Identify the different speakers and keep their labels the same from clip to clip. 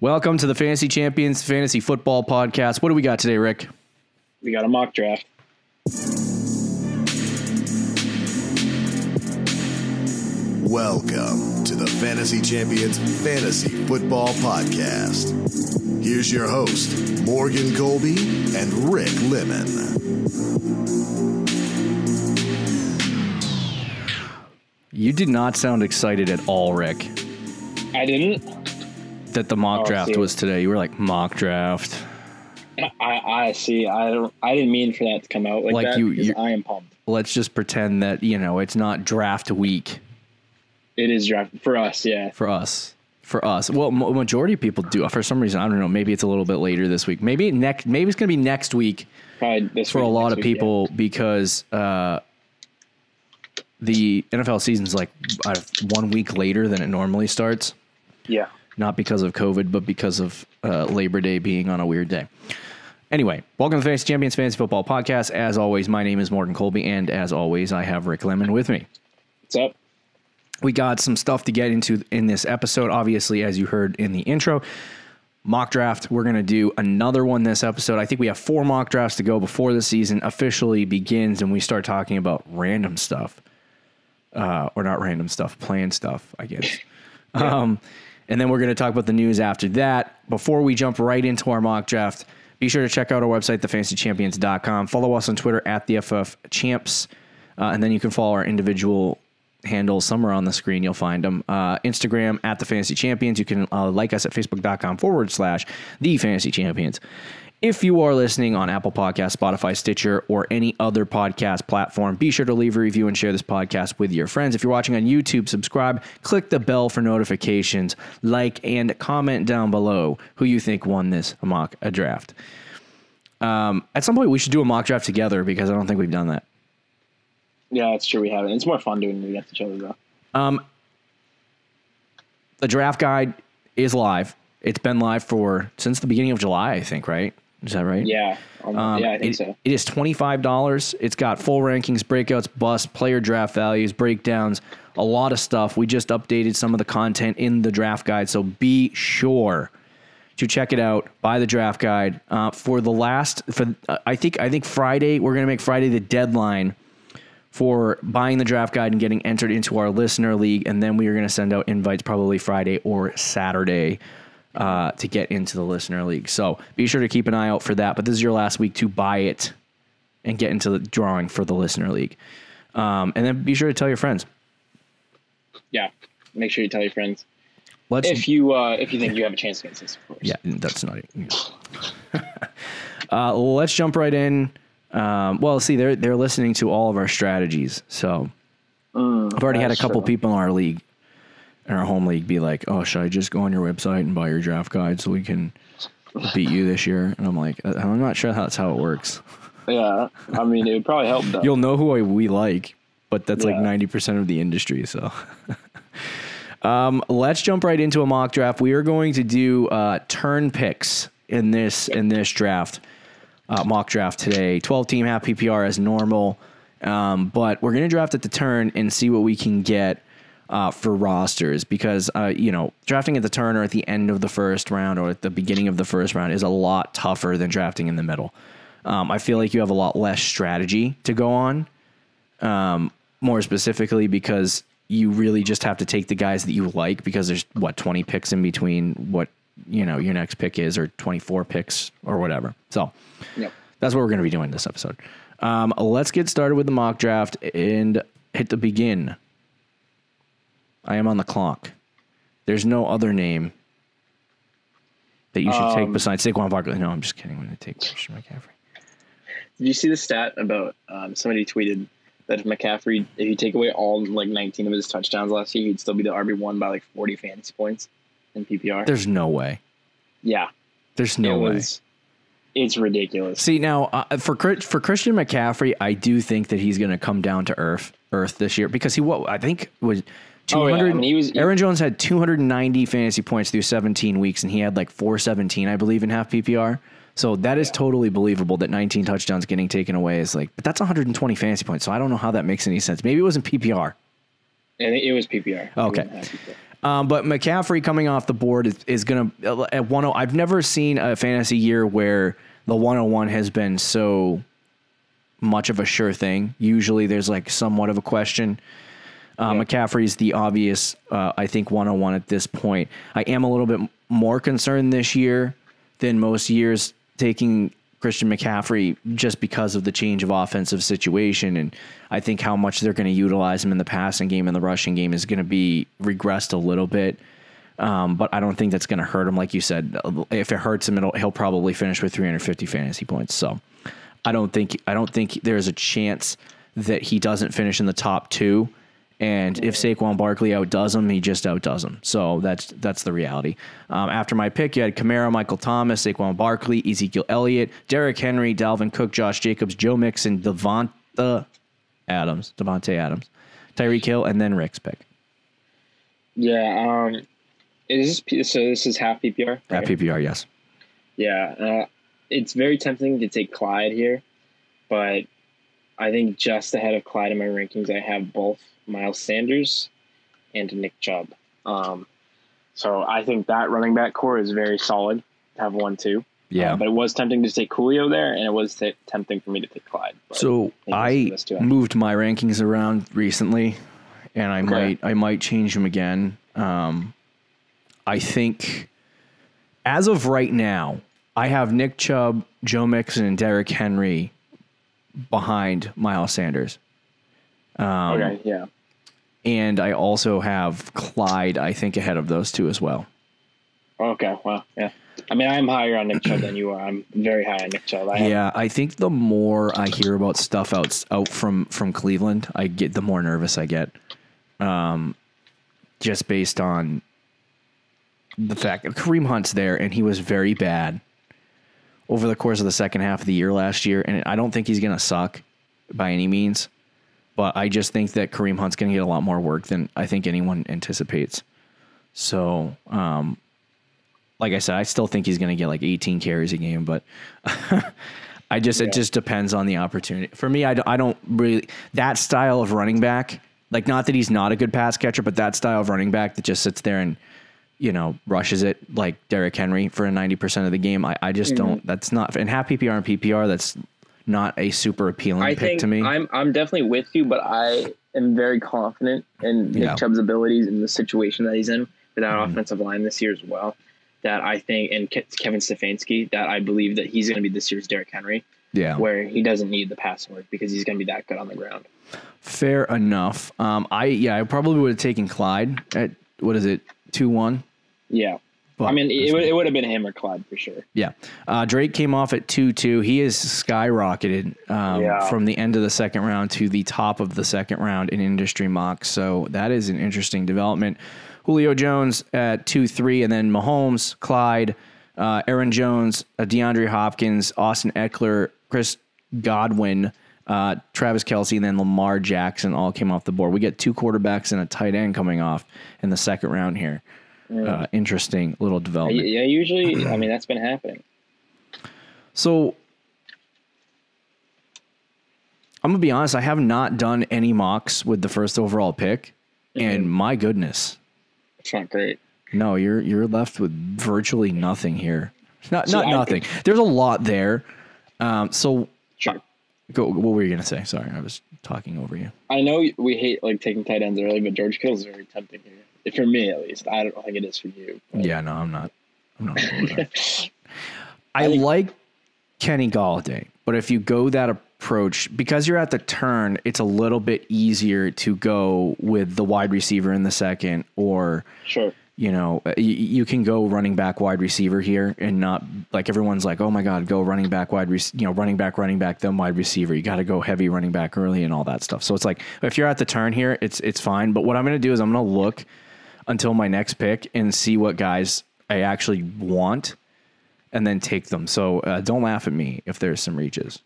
Speaker 1: Welcome to the Fantasy Champions Fantasy Football Podcast. What do we got today, Rick?
Speaker 2: We got a mock draft.
Speaker 3: Welcome to the Fantasy Champions Fantasy Football Podcast. Here's your host, Morgan Colby and Rick Lemon.
Speaker 1: You did not sound excited at all, Rick,
Speaker 2: I didn't.
Speaker 1: That the mock
Speaker 2: Oh,
Speaker 1: draft was today. You were like, mock draft.
Speaker 2: I, I see. I don't. I didn't mean for that to come out like,
Speaker 1: Like
Speaker 2: that.
Speaker 1: you- you-
Speaker 2: I am pumped.
Speaker 1: Let's just pretend that, you know, it's not draft week
Speaker 2: It is draft for us. Yeah.
Speaker 1: for us. For us. Well, majority of people do. For some reason, I don't know. Maybe it's a little bit later this week. Maybe next. Maybe it's going to be next week
Speaker 2: Probably this
Speaker 1: for a lot of
Speaker 2: week, yeah.
Speaker 1: people because uh, the NFL season's like uh, one week later than it normally starts.
Speaker 2: Yeah.
Speaker 1: Not because of COVID, but because of uh, Labor Day being on a weird day. Anyway, welcome to the Fantasy Champions Fantasy Football Podcast. As always, my name is Morgan Colby, and as always, I have Rick Lemon with me.
Speaker 2: What's up?
Speaker 1: We got some stuff to get into in this episode. Obviously, as you heard in the intro, mock draft. We're going to do another one this episode. I think we have four mock drafts to go before the season officially begins and we start talking about random stuff. Uh, or not random stuff, planned stuff, I guess. Um, and then we're going to talk about the news after that. Before we jump right into our mock draft, be sure to check out our website, thefantasychampions.com. Follow us on Twitter at the FF Champs. Uh, and then you can follow our individual handles somewhere on the screen. You'll find them. Uh, Instagram at the Fantasy Champions. You can uh, like us at facebook.com forward slash the Fantasy Champions. If you are listening on Apple Podcasts, Spotify, Stitcher, or any other podcast platform, be sure to leave a review and share this podcast with your friends. If you're watching on YouTube, subscribe, click the bell for notifications, like, and comment down below who you think won this mock a draft. Um, at some point, we should do a mock draft together because I don't think we've done that.
Speaker 2: Yeah, that's true. We haven't. It's more fun doing it against each other though.
Speaker 1: the draft guide is live. It's been live for since the beginning of July, I think, right? Is that right?
Speaker 2: Yeah. Um,
Speaker 1: Um,
Speaker 2: yeah, I think
Speaker 1: it-
Speaker 2: so.
Speaker 1: It is twenty five dollars. It's got full rankings, breakouts, busts, player draft values, breakdowns, a lot of stuff. We just updated some of the content in the draft guide, so be sure to check it out. Buy the draft guide uh, for the last. For uh, I think I think Friday we're gonna make Friday the deadline for buying the draft guide and getting entered into our listener league, and then we are going to send out invites probably Friday or Saturday uh, to get into the listener league. So be sure to keep an eye out for that. But this is your last week to buy it and get into the drawing for the listener league. Um, and then be sure to tell your friends.
Speaker 2: Yeah. Make sure you tell your friends
Speaker 1: Let's
Speaker 2: if you uh, if you think you have a chance against us. Of course.
Speaker 1: Yeah, that's not it. uh, let's jump right in. Um, well, see, they're they're listening to all of our strategies. So I've already had a couple
Speaker 2: true.
Speaker 1: people in our league, our home league, be like, "Oh, should I just go on your website and buy your draft guide so we can beat you this year?" And I'm like, "Uh, "I'm not sure that's how it works.
Speaker 2: Yeah. I mean, it would probably help though.
Speaker 1: You'll know who I, we like, but that's like ninety percent of the industry." So. Um, let's jump right into a mock draft. We are going to do uh, turn picks in this in this draft uh, mock draft today. Twelve team half PPR as normal, um, but we're going to draft at the turn and see what we can get uh, for rosters because uh, you know drafting at the turn or at the end of the first round or at the beginning of the first round is a lot tougher than drafting in the middle. Um, I feel like you have a lot less strategy to go on um, more specifically because you really just have to take the guys that you like because there's what 20 picks in between what you know your next pick is or 24 picks or whatever so
Speaker 2: Yep.
Speaker 1: that's what we're going to be doing this episode um, let's get started with the mock draft and hit the begin i am on the clock there's no other name that you should take
Speaker 2: Um,
Speaker 1: besides Saquon Barkley. No, I'm just kidding. I'm going to take Christian McCaffrey.
Speaker 2: Did you see the stat about um, somebody tweeted that if McCaffrey, if you take away all like 19 of his touchdowns last year, he'd still be the RB one by like 40 fantasy points in PPR.
Speaker 1: There's no way.
Speaker 2: yeah,
Speaker 1: There's no
Speaker 2: it
Speaker 1: way.
Speaker 2: was. It's ridiculous.
Speaker 1: See now uh, for for Christian McCaffrey, I do think that he's going to come down to earth earth this year because he what I think was
Speaker 2: Oh, yeah.
Speaker 1: 200.
Speaker 2: I mean, he was-
Speaker 1: Aaron Jones had 290 fantasy points through 17 weeks, and he had like 417, I believe, in half PPR. So that is totally believable that 19 touchdowns getting taken away is like, but that's 120 fantasy points. So I don't know how that makes any sense. Maybe it wasn't PPR.
Speaker 2: And it, it was PPR.
Speaker 1: Okay.
Speaker 2: PPR.
Speaker 1: Um, but McCaffrey coming off the board is, is going to at 10. I've never seen a fantasy year where the 101 has been so much of a sure thing. Usually there's like somewhat of a question. Uh,
Speaker 2: Yeah.
Speaker 1: McCaffrey's the obvious, uh, I think, 101 at this point. I am a little bit more concerned this year than most years taking Christian McCaffrey just because of the change of offensive situation. And I think how much they're going to utilize him in the passing game and the rushing game is going to be regressed a little bit. Um, but I don't think that's going to hurt him. Like you said, if it hurts him, it'll, he'll probably finish with 350 fantasy points. So I don't think I don't think there's a chance that he doesn't finish in the top two. And if Saquon Barkley outdoes him, he just outdoes him. So that's that's the reality. Um, after my pick, you had Kamara, Michael Thomas, Saquon Barkley, Ezekiel Elliott, Derrick Henry, Dalvin Cook, Josh Jacobs, Joe Mixon, Davante Adams, Davante Adams, Tyreek Hill, and then Rick's pick
Speaker 2: Yeah. Um, is this so? This is half PPR.
Speaker 1: at PPR. Yes.
Speaker 2: Yeah, uh, it's very tempting to take Clyde here, but I think just ahead of Clyde in my rankings, I have both Miles Sanders and Nick Chubb. Um, so I think that running back core is very solid to have one two.
Speaker 1: Yeah.
Speaker 2: Uh, but it was tempting to take Coolio there, and it was t- tempting for me to take Clyde.
Speaker 1: So I
Speaker 2: too.
Speaker 1: moved my rankings around recently, and I
Speaker 2: Okay.
Speaker 1: might I might change them again. Um, I think as of right now, I have Nick Chubb, Joe Mixon, and Derrick Henry behind Miles Sanders, um,
Speaker 2: okay, yeah,
Speaker 1: and I also have Clyde. I think ahead of those two as well.
Speaker 2: okay, well, yeah. I mean, I'm higher on Nick Chubb than you are. I'm very high on Nick Chubb. I
Speaker 1: Yeah, I think the more I hear about stuff out out from from Cleveland, I get the more nervous I get. Um, just based on the fact that Kareem Hunt's there and he was very bad over the course of the second half of the year last year, and I don't think he's going to suck by any means. But I just think that Kareem Hunt's going to get a lot more work than I think anyone anticipates. So, um, like I said, I still think he's going to get like 18 carries a game, but I just
Speaker 2: Yeah.
Speaker 1: it just depends on the opportunity. For me, I don't, I don't really that style of running back. Like, not that he's not a good pass catcher, but that style of running back that just sits there and you know rushes it like Derrick Henry for 90 percent of the game. I, I just don't. That's not and half PPR and PPR. That's not a super appealing
Speaker 2: I
Speaker 1: pick to me.
Speaker 2: I'm I'm definitely with you, but I am very confident in Nick
Speaker 1: Yeah.
Speaker 2: Chubb's abilities in the situation that he's in with that
Speaker 1: Mhm.
Speaker 2: offensive line this year as well. That I think, and Ke- Kevin Stefanski, that I believe that he's going to be this year's Derrick Henry,
Speaker 1: yeah,
Speaker 2: where he doesn't need the passing work because he's going to be that good on the ground.
Speaker 1: fair enough. Um, I yeah, I probably would have taken Clyde at what is it two one.
Speaker 2: Yeah,
Speaker 1: But
Speaker 2: I mean, it, would- it would have been him or Clyde for sure.
Speaker 1: Yeah. Uh, Drake came off at 2 2. He is skyrocketed um,
Speaker 2: Yeah.
Speaker 1: from the end of the second round to the top of the second round in industry mocks. So that is an interesting development. Julio Jones at 2 3, and then Mahomes, Clyde, uh, Aaron Jones, uh, DeAndre Hopkins, Austin Ekeler, Chris Godwin. Uh, Travis Kelce and then Lamar Jackson all came off the board. We get two quarterbacks and a tight end coming off in the second round here. Uh, interesting little development.
Speaker 2: Yeah, usually, I mean, that's been happening.
Speaker 1: So I'm gonna be honest. I have not done any mocks with the first overall pick, and my goodness,
Speaker 2: It's not great.
Speaker 1: no, you're you're left with virtually nothing here. Not
Speaker 2: So
Speaker 1: not
Speaker 2: I-
Speaker 1: nothing. There's a lot there. Um, so
Speaker 2: Sure.
Speaker 1: go. What were you gonna say? Sorry, I was talking over you.
Speaker 2: I know we hate like taking tight ends early, but George Kittle's very tempting here. For me, at least, I don't think it is for you. but-
Speaker 1: Yeah, no, I'm not. I'm not. on board with that. I,
Speaker 2: I think-
Speaker 1: like Kenny Golladay, but if you go that approach, because you're at the turn, it's a little bit easier to go with the wide receiver in the second, or
Speaker 2: Sure.
Speaker 1: you know, you, you can go running back, wide receiver here, and not like everyone's like, oh my god, go running back, wide, rec- you know, running back, running back, then wide receiver. You got to go heavy running back early and all that stuff. So it's like if you're at the turn here, it's it's fine. But what I'm going to do is I'm going to look until my next pick and see what guys I actually want, and then take them. So uh, don't laugh at me if there's some reaches.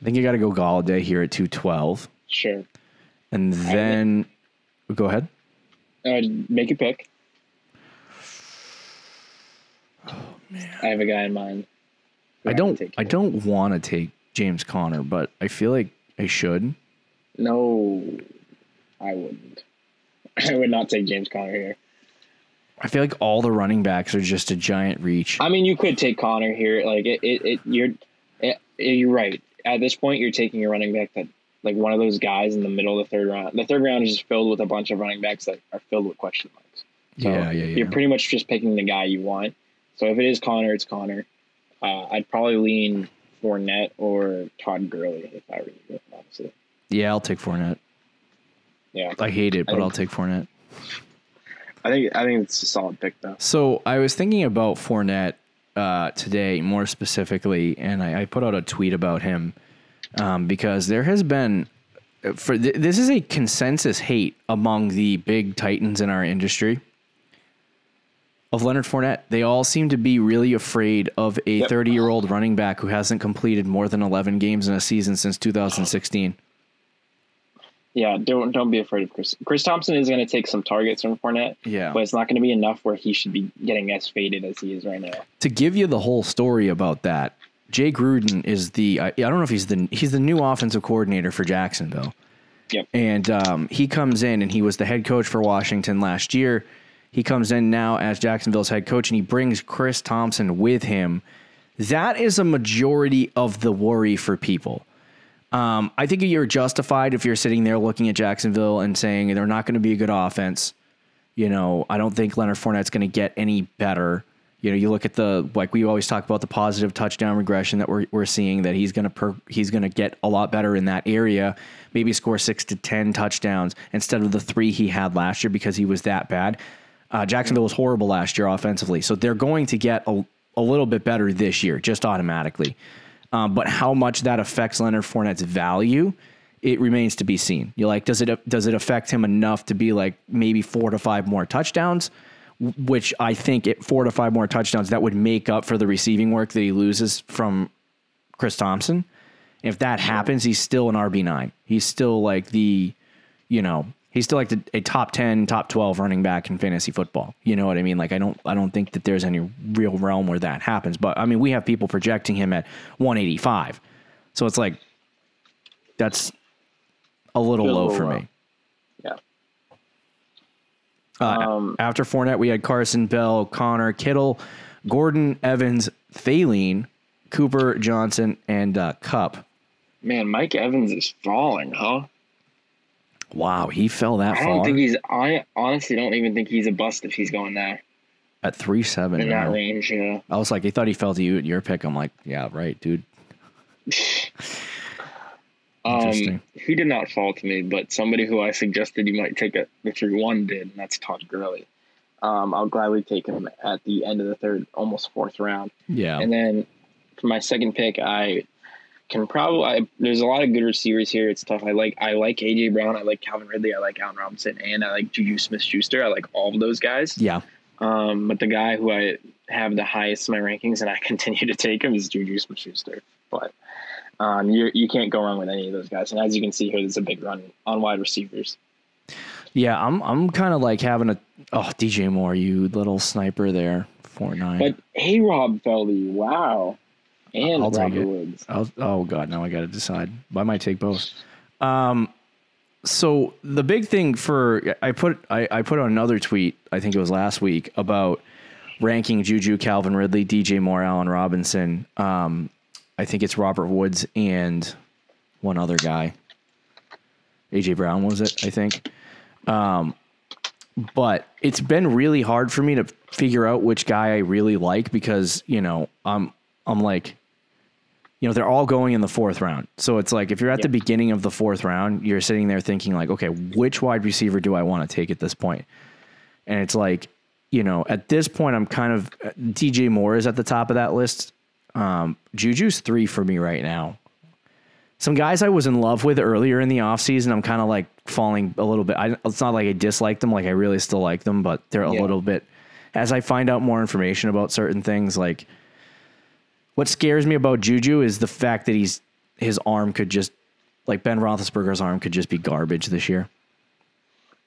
Speaker 1: I think you got to go Golladay here at 212,
Speaker 2: Sure.
Speaker 1: and then go ahead.
Speaker 2: Uh, make a pick. Oh man, I have a guy in mind.
Speaker 1: I don't. I don't want to take James Conner, but I feel like I should.
Speaker 2: No, I wouldn't. I would not take James Conner here.
Speaker 1: I feel like all the running backs are just a giant reach.
Speaker 2: I mean, you could take Conner here. Like it, it, it you're, it, you're right. At this point, you're taking a running back that, like one of those guys in the middle of the third round. The third round is just filled with a bunch of running backs that are filled with question marks. So
Speaker 1: yeah, yeah, yeah.
Speaker 2: You're pretty much just picking the guy you want. So if it is Conner, it's Conner. Uh, I'd probably lean Fournette or Todd Gurley if I were you, honestly.
Speaker 1: yeah, I'll take Fournette.
Speaker 2: Yeah,
Speaker 1: I hate it, but
Speaker 2: think-
Speaker 1: I'll take Fournette.
Speaker 2: I think I think it's a solid pick though.
Speaker 1: So I was thinking about Fournette uh, today, more specifically, and I, I put out a tweet about him um, because there has been for th- this is a consensus hate among the big titans in our industry of Leonard Fournette. They all seem to be really afraid of a
Speaker 2: Yep.
Speaker 1: 30 year old running back who hasn't completed more than 11 games in a season since 2016.
Speaker 2: Yeah, don't don't be afraid of Chris. Chris Thompson is going to take some targets from Fournette,
Speaker 1: Yeah.
Speaker 2: but it's not going to be enough where he should be getting as faded as he is right now.
Speaker 1: to give you the whole story about that, Jay Gruden is the I, I don't know if he's the he's the new offensive coordinator for Jacksonville.
Speaker 2: Yep.
Speaker 1: And um, he comes in and he was the head coach for Washington last year. He comes in now as Jacksonville's head coach and he brings Chris Thompson with him. That is a majority of the worry for people. Um, I think you're justified if you're sitting there looking at Jacksonville and saying they're not going to be a good offense. You know, I don't think Leonard Fournette's going to get any better. You know, you look at the like we always talk about the positive touchdown regression that we're we're seeing that he's going to he's going to get a lot better in that area. Maybe score six to ten touchdowns instead of the three he had last year because he was that bad. Uh, Jacksonville was horrible last year offensively, so they're going to get a, a little bit better this year just automatically. Um, but how much that affects Leonard Fournette's value, it remains to be seen. You like, does it does it affect him enough to be like maybe four to five more touchdowns? Which I think it four to five more touchdowns that would make up for the receiving work that he loses from Chris Thompson. If that happens, he's still an RB nine. He's still like the, you know, he's still like the, a top ten, top twelve running back in fantasy football. You know what I mean? Like I don't, I don't think that there's any real realm where that happens. But I mean, we have people projecting him at 185, so it's like that's a little
Speaker 2: Feels a
Speaker 1: low
Speaker 2: little
Speaker 1: for
Speaker 2: low.
Speaker 1: me.
Speaker 2: Yeah.
Speaker 1: Uh,
Speaker 2: Um,
Speaker 1: after Fournette, we had Carson Bell, Conner Kittle, Gordon Evans, Thielen, Cooper Johnson, and uh, Kupp.
Speaker 2: Man, Mike Evans is falling, huh?
Speaker 1: Wow, he fell that
Speaker 2: I
Speaker 1: far
Speaker 2: don't think he's. I honestly don't even think he's a bust if he's going there
Speaker 1: at three seven.
Speaker 2: in that range. Yeah.
Speaker 1: I was like, he thought he fell to you at your pick. I'm like, yeah, right, dude. Interesting.
Speaker 2: Um, he did not fall to me, but somebody who I suggested you might take at the three one did, and that's Todd Gurley. Um, I'll gladly take him at the end of the third, almost fourth round.
Speaker 1: Yeah,
Speaker 2: And then for my second pick, I can probably. I, there's a lot of good receivers here. It's tough. I like I like AJ Brown. I like Calvin Ridley. I like Allen Robinson, and I like Juju Smith Schuster. I like all of those guys.
Speaker 1: yeah,
Speaker 2: Um, but the guy who I have the highest in my rankings, and I continue to take him, is Juju Smith Schuster. But um, you you can't go wrong with any of those guys. And as you can see here, there's a big run on wide receivers.
Speaker 1: yeah. I'm I'm kind of like having a oh DJ Moore, you little sniper there, four nine.
Speaker 2: But A Rob fell to you. Wow. And
Speaker 1: I'll
Speaker 2: Robert. Woods.
Speaker 1: I'll, oh god, now I got to decide. I might take both. Um, so the big thing for I put I, I put on another tweet. I think it was last week about ranking Juju, Calvin Ridley, DJ Moore, Allen Robinson. Um, I think it's Robert Woods and one other guy. AJ Brown was it? I think. Um, but it's been really hard for me to figure out which guy I really like because you know I'm I'm like you know, they're all going in the fourth round. So it's like if you're at the beginning of the fourth round, you're sitting there thinking like, okay, which wide receiver do I want to take at this point? And it's like, you know, at this point, I'm kind of DJ Moore is at the top of that list. Um, Juju's three for me right now. Some guys I was in love with earlier in the offseason, I'm kind of like falling a little bit. I, it's not like I dislike them, like I really still like them, but they're a
Speaker 2: Yeah.
Speaker 1: little bit. As I find out more information about certain things, like what scares me about Juju is the fact that he's his arm could just like Ben Roethlisberger's arm could just be garbage this year.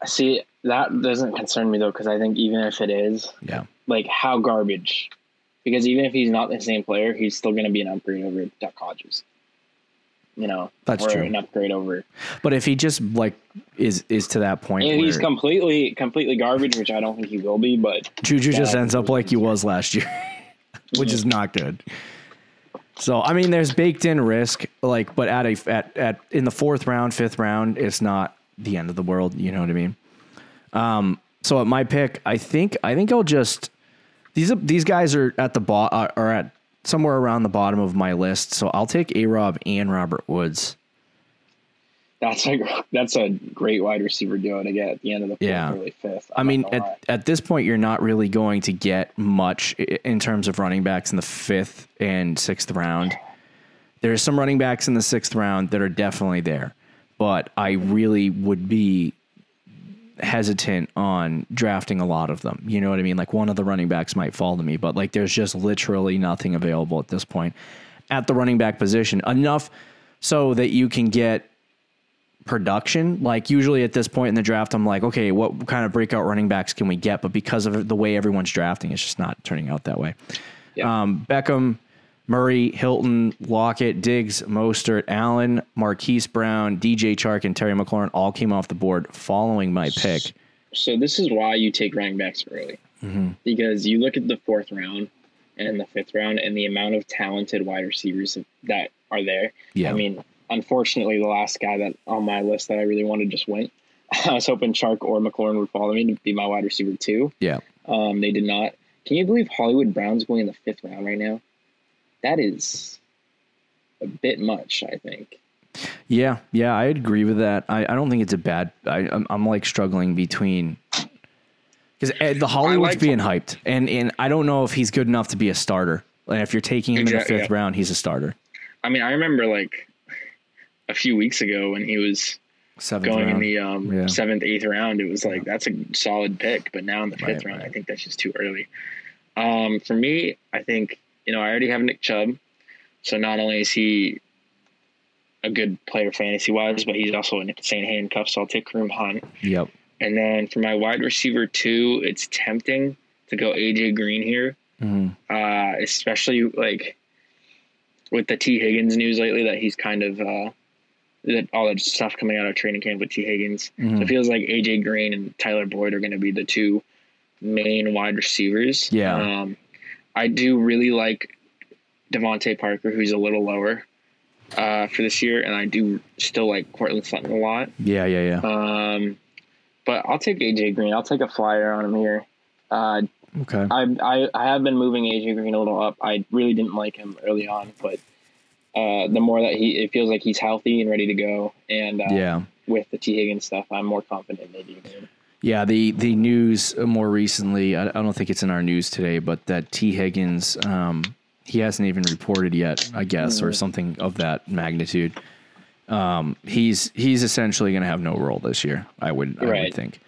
Speaker 2: See, that doesn't concern me though, because I think even if it is,
Speaker 1: Yeah,
Speaker 2: like how garbage, because even if he's not the same player, he's still going to be an upgrade over Duck Hodges. you know,
Speaker 1: That's
Speaker 2: or
Speaker 1: true.
Speaker 2: an upgrade over.
Speaker 1: But if he just like is is to that point
Speaker 2: And he's completely completely garbage, which I don't think he will be. But
Speaker 1: Juju just ends up like he was last year, which is not good. So I mean, there's baked in risk, like, but at a at at in the fourth round, fifth round, it's not the end of the world. You know what I mean? Um. So at my pick, I think I think I'll just these these guys are at the bot are are at somewhere around the bottom of my list. So I'll take A Rob and Robert Woods.
Speaker 2: That's a that's a great wide receiver duo to get at the end of the fourth,
Speaker 1: Yeah.
Speaker 2: early fifth.
Speaker 1: I
Speaker 2: I'm
Speaker 1: mean, at,
Speaker 2: lie.
Speaker 1: at this point, you're not really going to get much in terms of running backs in the fifth and sixth round. There's some running backs in the sixth round that are definitely there, but I really would be hesitant on drafting a lot of them. You know what I mean? Like one of the running backs might fall to me, but like there's just literally nothing available at this point at the running back position. Enough so that you can get production. Like usually at this point in the draft, I'm like, okay, what kind of breakout running backs can we get? But because of the way everyone's drafting, it's just not turning out that way.
Speaker 2: Yeah.
Speaker 1: Um, Beckham, Murray, Hilton, Lockett, Diggs, Mostert, Allen, Marquise Brown, DJ Chark, and Terry McLaurin all came off the board following my pick.
Speaker 2: so this is why you take running backs early
Speaker 1: Mm-hmm.
Speaker 2: because you look at the fourth round and the fifth round and the amount of talented wide receivers that are there.
Speaker 1: Yeah.
Speaker 2: I mean, unfortunately, the last guy that on my list that I really wanted just went. I was hoping Chark or McLaurin would follow me to be my wide receiver too.
Speaker 1: Yeah.
Speaker 2: Um, they did not. Can you believe Hollywood Brown's going in the fifth round right now? That is a bit much, I think.
Speaker 1: Yeah, yeah, I agree with that. I, I don't think it's a bad. I, I'm, I'm like struggling between because the Hollywood's
Speaker 2: like-
Speaker 1: being hyped, and and I don't know if he's good enough to be a starter. And if you're taking him in the fifth
Speaker 2: yeah.
Speaker 1: round, he's a starter.
Speaker 2: I mean, I remember like a few weeks ago when he was
Speaker 1: Seventh
Speaker 2: going in the um,
Speaker 1: Yeah.
Speaker 2: seventh, eighth round, it was like that's a solid pick. But now in the fifth
Speaker 1: Right,
Speaker 2: round,
Speaker 1: right.
Speaker 2: I think that's just too early. Um, for me, I think you know I already have Nick Chubb, so not only is he a good player fantasy wise, but he's also an insane handcuff. So I'll take Kareem Hunt.
Speaker 1: Yep.
Speaker 2: And then for my wide receiver two, it's tempting to go AJ Green here,
Speaker 1: hmm
Speaker 2: uh, especially like with the Tee Higgins news lately that he's kind of uh, that all that stuff coming out of training camp with Tee Higgins.
Speaker 1: Mhm.
Speaker 2: So it feels like AJ Green and Tyler Boyd are going to be the two main wide receivers.
Speaker 1: Yeah.
Speaker 2: Um, I do really like DeVante Parker, who's a little lower uh, for this year, and I do still like Courtland Sutton a lot.
Speaker 1: Yeah, yeah, yeah.
Speaker 2: Um, but I'll take AJ Green. I'll take a flyer on him here. Uh,
Speaker 1: Okay.
Speaker 2: I, I I have been moving AJ Green a little up. I really didn't like him early on, but uh, the more that he, it feels like he's healthy and ready to go, and uh,
Speaker 1: Yeah.
Speaker 2: with the Tee Higgins stuff, I'm more confident Green.
Speaker 1: Yeah, the the news more recently, I, I don't think it's in our news today, but that Tee Higgins, um, he hasn't even reported yet, I guess, or something of that magnitude. Um, he's he's essentially going to have no role this year. I would I would think.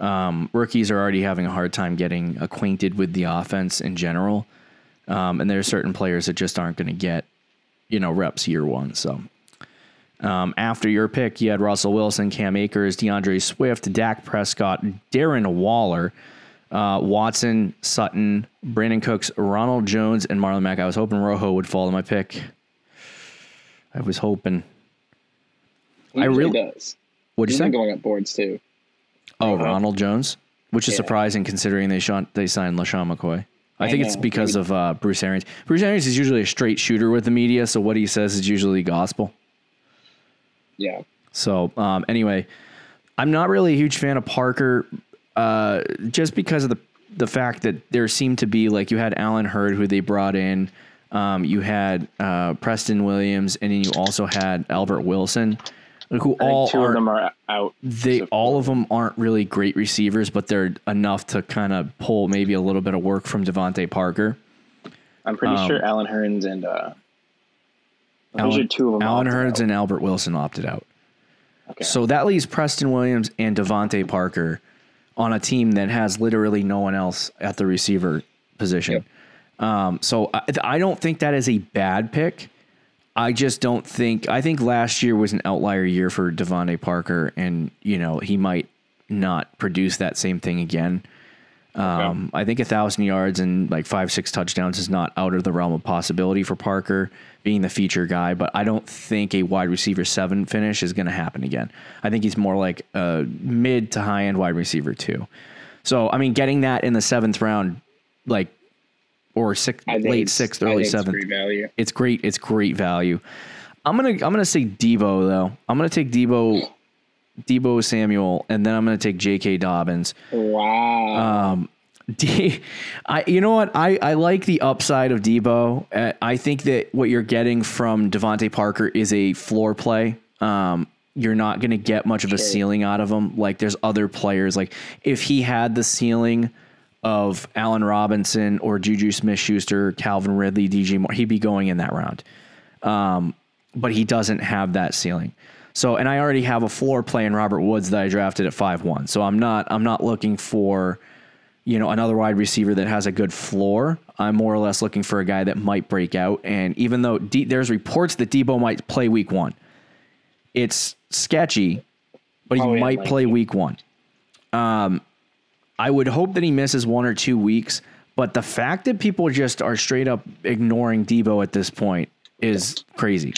Speaker 1: Um, rookies are already having a hard time getting acquainted with the offense in general, um, and there are certain players that just aren't going to get, you know, reps year one. So um, after your pick, you had Russell Wilson, Cam Akers, D'Andre Swift, Dak Prescott, Darren Waller, uh, Watson, Sutton, Brandin Cooks, Ronald Jones, and Marlon Mack. I was hoping Rojo would follow my pick. I was hoping.
Speaker 2: He
Speaker 1: I really-
Speaker 2: does.
Speaker 1: What'd you say?
Speaker 2: going up boards too.
Speaker 1: Oh,
Speaker 2: Rojo.
Speaker 1: Ronald Jones, which is
Speaker 2: Yeah.
Speaker 1: surprising considering they shot, they signed LeSean McCoy. I,
Speaker 2: I
Speaker 1: think it's because of uh, Bruce Arians. Bruce Arians is usually a straight shooter with the media, so what he says is usually gospel.
Speaker 2: Yeah,
Speaker 1: So um, anyway, I'm not really a huge fan of Parker, uh, just because of the the fact that there seemed to be like you had Allen Hurns who they brought in, um, you had uh, Preston Williams, and then you also had Albert Wilson, who
Speaker 2: I
Speaker 1: all
Speaker 2: two
Speaker 1: are
Speaker 2: of them are out.
Speaker 1: they
Speaker 2: so
Speaker 1: all of them aren't really great receivers, but they're enough to kind of pull maybe a little bit of work from DeVante Parker.
Speaker 2: I'm pretty
Speaker 1: um,
Speaker 2: sure Allen Hurns and uh,
Speaker 1: Alan,
Speaker 2: sure two of them. Allen
Speaker 1: Hurns
Speaker 2: out.
Speaker 1: and Albert Wilson opted out.
Speaker 2: Okay.
Speaker 1: So that leaves Preston Williams and DeVante Parker on a team that has literally no one else at the receiver position. Um, so I, I don't think that is a bad pick. I just don't think. I think last year was an outlier year for DeVante Parker, and you know he might not produce that same thing again. Um, I think a thousand yards and like five, six touchdowns is not out of the realm of possibility for Parker being the feature guy, but I don't think a wide receiver seven finish is going to happen again. I think he's more like a mid to high end wide receiver two. So, I mean, getting that in the seventh round, like, or six, late sixth, early
Speaker 2: it's
Speaker 1: seventh,
Speaker 2: great value.
Speaker 1: it's great. It's great value. I'm gonna I'm gonna say Deebo though. I'm gonna take Deebo, Deebo Samuel, and then I'm gonna take J.K. Dobbins.
Speaker 2: Wow.
Speaker 1: Um, D, I you know what I I like the upside of Deebo. Uh, I think that what you're getting from DeVante Parker is a floor play. Um, you're not going to get much of a
Speaker 2: Sure.
Speaker 1: ceiling out of him. Like there's other players. Like if he had the ceiling of Allen Robinson or Juju Smith Schuster, Calvin Ridley, DJ Moore, he'd be going in that round. Um, but he doesn't have that ceiling. So, and I already have a floor play in Robert Woods that I drafted at five one. So I'm not I'm not looking for you know another wide receiver that has a good floor. I'm more or less looking for a guy that might break out. And even though D, there's reports that Deebo might play week one, it's sketchy, but he
Speaker 2: Probably
Speaker 1: might
Speaker 2: unlikely.
Speaker 1: play week one. Um, I would hope that he misses one or two weeks. But the fact that people just are straight up ignoring Deebo at this point is crazy.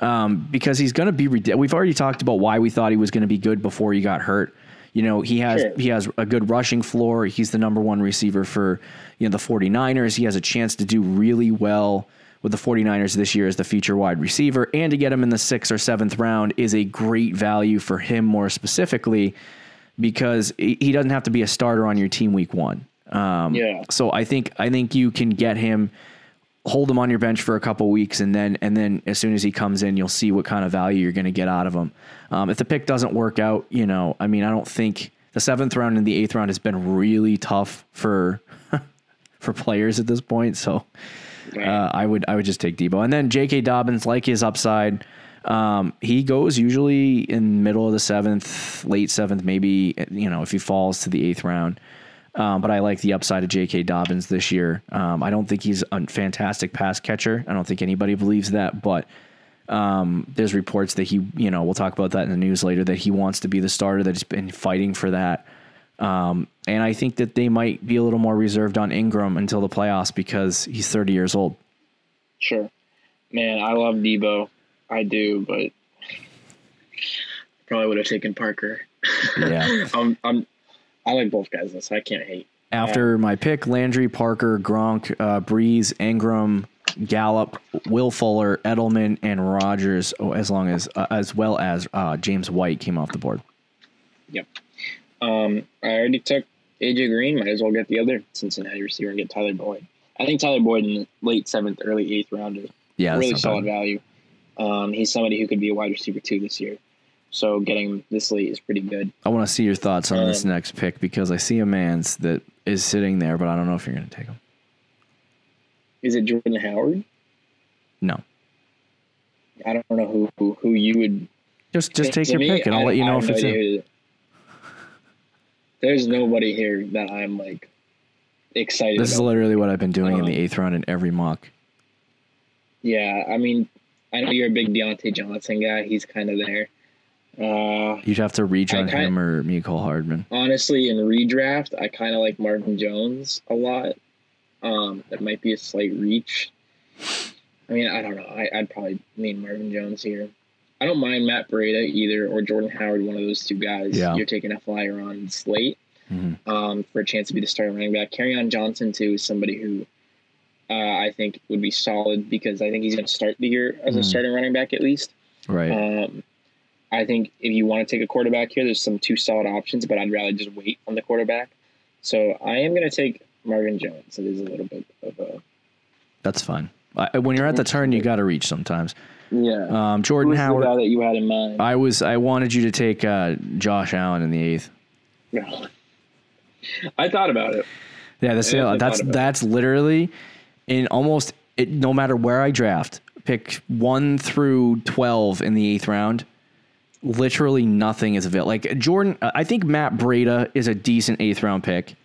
Speaker 1: Um, because he's going to be. rid- We've already talked about why we thought he was going to be good before he got hurt. You know, he has
Speaker 2: Sure.
Speaker 1: he has a good rushing floor. He's the number one receiver for you know the 49ers. He has a chance to do really well with the 49ers this year as the feature wide receiver and to get him in the 6th or 7th round is a great value for him more specifically because he doesn't have to be a starter on your team week 1. Um,
Speaker 2: Yeah.
Speaker 1: So I think I think you can get him, hold him on your bench for a couple weeks, and then and then as soon as he comes in, you'll see what kind of value you're going to get out of him. Um, if the pick doesn't work out, you know, I mean, I don't think the seventh round and the eighth round has been really tough for for players at this point. So uh, I would I would just take Deebo, and then J.K. Dobbins, like his upside. Um, he goes usually in middle of the seventh, late seventh, maybe you know if he falls to the eighth round. Um, but I like the upside of J.K. Dobbins this year. Um, I don't think he's a fantastic pass catcher. I don't think anybody believes that, but um, there's reports that he, you know, we'll talk about that in the news later, that he wants to be the starter, that he's been fighting for that. Um, and I think that they might be a little more reserved on Ingram until the playoffs because he's 30 years old.
Speaker 2: Sure. Man, I love Deebo. I do, but probably would have taken Parker.
Speaker 1: Yeah.
Speaker 2: I'm, I'm, I like both guys, so I can't hate.
Speaker 1: After my pick, Landry, Parker, Gronk, uh, Brees, Ingram, Gallup, Will Fuller, Edelman, and Rodgers, oh, as long as uh, as well as uh, James White came off the board.
Speaker 2: Yep. Um, I already took AJ Green. Might as well get the other Cincinnati receiver and get Tyler Boyd. I think Tyler Boyd in the late seventh, early eighth round is
Speaker 1: Yeah,
Speaker 2: really solid
Speaker 1: bad.
Speaker 2: value. Um, he's somebody who could be a wide receiver too this year. So getting him this late is pretty good.
Speaker 1: I want to see your thoughts on this next pick because I see a man's that is sitting there, but I don't know if you're going to take him.
Speaker 2: Is it Jordan Howard?
Speaker 1: No,
Speaker 2: I don't know who who, who you would
Speaker 1: just just take your
Speaker 2: me,
Speaker 1: pick, and I'll
Speaker 2: I-
Speaker 1: let you know if it's in.
Speaker 2: There's nobody here that I'm like excited.
Speaker 1: This is literally what I've been doing in
Speaker 2: Um,
Speaker 1: the eighth round in every mock.
Speaker 2: yeah, I mean, I know you're a big Diontae Johnson guy. He's kind of there. Uh,
Speaker 1: You'd have to
Speaker 2: redraft
Speaker 1: him or Mecole Hardman.
Speaker 2: honestly, in redraft, I kind of like Marvin Jones a lot. Um, that might be a slight reach. I mean, I don't know. I, I'd probably lean Marvin Jones here. I don't mind Matt Breida either or Jordan Howard, one of those two guys.
Speaker 1: Yeah.
Speaker 2: You're taking a flyer on slate
Speaker 1: Mhm.
Speaker 2: um, for a chance to be the starting running back. Kerryon Johnson too is somebody who uh, I think would be solid because I think he's going to start the year as a
Speaker 1: Mhm.
Speaker 2: starting running back at least.
Speaker 1: Right.
Speaker 2: Um, I think if you want to take a quarterback here, there's some two solid options, but I'd rather just wait on the quarterback. So I am going to take Marvin Jones. It is a little bit of a
Speaker 1: That's fine. I, when you're at the turn, you got to reach sometimes.
Speaker 2: yeah.
Speaker 1: Um, Jordan
Speaker 2: Who's the
Speaker 1: Howard.
Speaker 2: that you had in mind?
Speaker 1: I was. I wanted you to take uh, Josh Allen in the eighth.
Speaker 2: I thought about it.
Speaker 1: Yeah, that's
Speaker 2: Yeah,
Speaker 1: that's that's literally in almost it, no matter where I draft, pick one through twelve in the eighth round. Literally nothing is available. Like Jordan, I think Matt Breida is a decent eighth round pick.